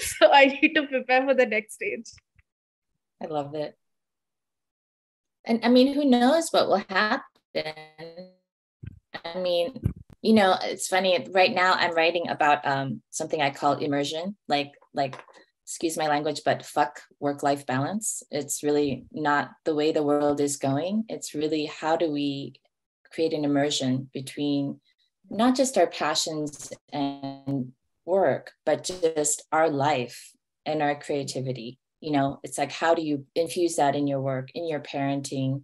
so I need to prepare for the next stage. I love it. And I mean, who knows what will happen? I mean, you know it's funny right now i'm writing about um, something i call immersion like like excuse my language but fuck work life balance. It's really not the way the world is going. It's really how do we create an immersion between not just our passions and work but just our life and our creativity. You know it's like how do you infuse that in your work in your parenting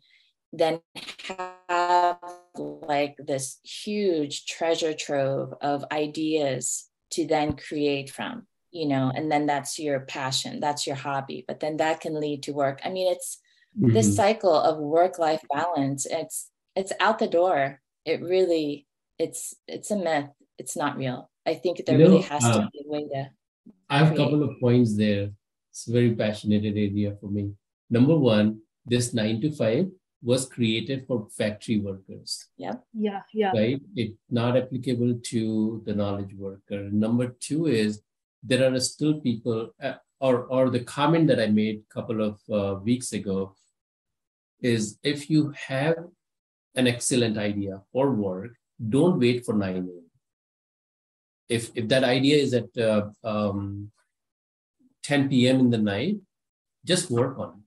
then have like this huge treasure trove of ideas to then create from you know and then that's your passion that's your hobby but then that can lead to work. I mean it's mm-hmm. this cycle of work life balance it's it's out the door. It really it's it's a myth. It's not real. I think there you know, really has uh, to be a way to i have a couple of points there. It's a very passionate area for me. Number one this nine to five was created for factory workers. Yeah. Yeah. Yeah. Right. It's not applicable to the knowledge worker. Number two is there are still people, uh, or or the comment that I made a couple of uh, weeks ago is if you have an excellent idea for work, don't wait for 9 a.m. If, if that idea is at uh, um, 10 p.m. in the night, just work on it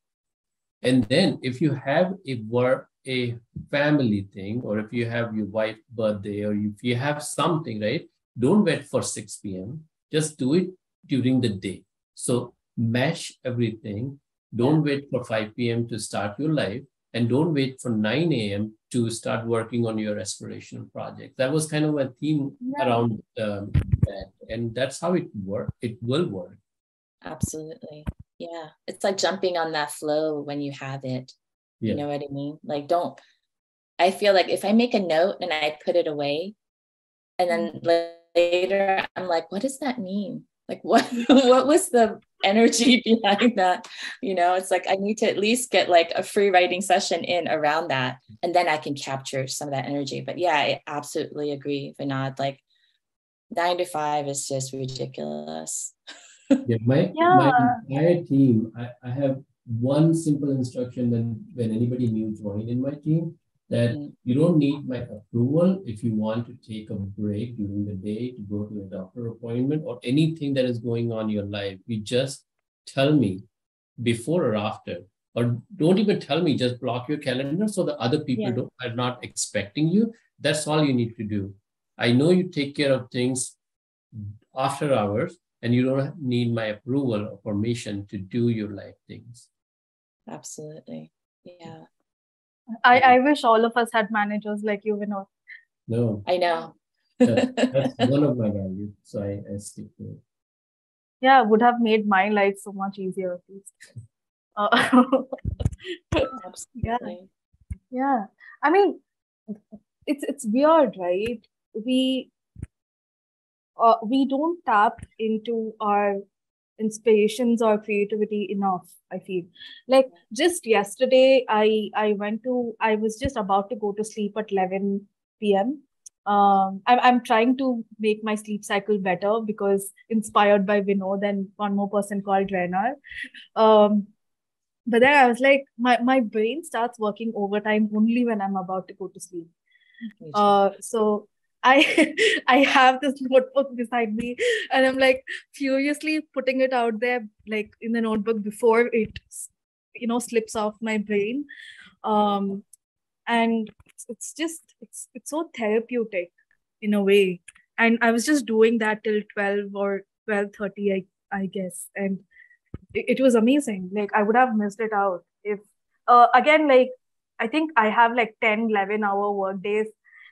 and then if you have a work, a family thing, or if you have your wife birthday, or if you have something, right? Don't wait for 6 p.m. Just do it during the day. So mesh everything. Don't wait for 5 p.m. to start your life. And don't wait for 9 a.m. to start working on your aspirational project. That was kind of a theme yeah. around um, that. And that's how it work. It will work. Absolutely. Yeah. It's like jumping on that flow when you have it. Yeah. You know what I mean? Like, don't, I feel like if I make a note and I put it away, and then mm-hmm. later I'm like, what does that mean? Like, what, what was the energy behind that? You know, it's like I need to at least get like a free writing session in around that, and then I can capture some of that energy. But yeah, I absolutely agree, Vinod. Like, nine to five is just ridiculous. yeah, my, yeah. my entire team, I, I have one simple instruction when, when anybody new join in my team that mm. you don't need my approval if you want to take a break during the day to go to a doctor appointment or anything that is going on in your life. You just tell me before or after, or don't even tell me, just block your calendar so the other people yeah. don't, are not expecting you. That's all you need to do. I know you take care of things after hours, and you don't need my approval or permission to do your life things. Absolutely. Yeah. I i wish all of us had managers like you Vinod. no. I know. That's one of my values so I, I stick to it. Yeah would have made my life so much easier at least. Uh, yeah. Yeah. I mean it's it's weird right? We uh, we don't tap into our inspirations or creativity enough i feel. Like just yesterday i i went to i was just about to go to sleep at 11 p.m um I'm, I'm trying to make my sleep cycle better because inspired by vinod and one more person called renar um but then i was like my, my brain starts working overtime only when i'm about to go to sleep. Uh so I I have this notebook beside me and I'm like furiously putting it out there like in the notebook before it you know slips off my brain. Um and it's, just it's it's so therapeutic in a way. And I was just doing that till 12 or 12:30 I I guess and it, it was amazing. Like I would have missed it out if uh, again like I think I have like 10 11 hour work days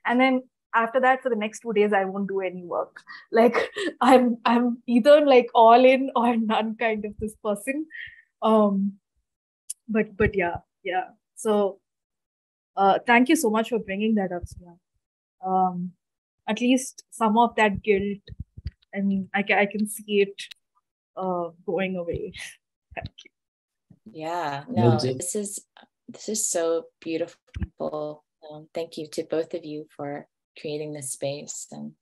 and then after that for the next two days i won't do any work. Like i'm i'm either like all in or none kind of this person. Um but but yeah yeah. So uh thank you so much for bringing that up Suya. um at least some of that guilt i mean i can i can see it uh going away. Thank you. Yeah no this is this is so beautiful. Um, thank you to both of you for creating this space and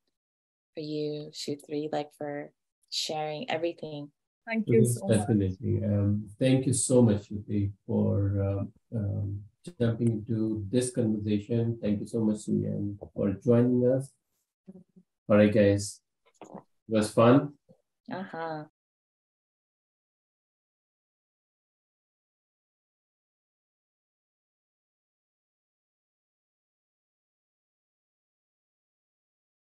for you, Shruthi, like for sharing everything. Thank you so Definitely. Um, thank you so much, Shruthi, for um, um, jumping into this conversation. Thank you so much, Suyan, for joining us. All right, guys. It was fun. Uh-huh.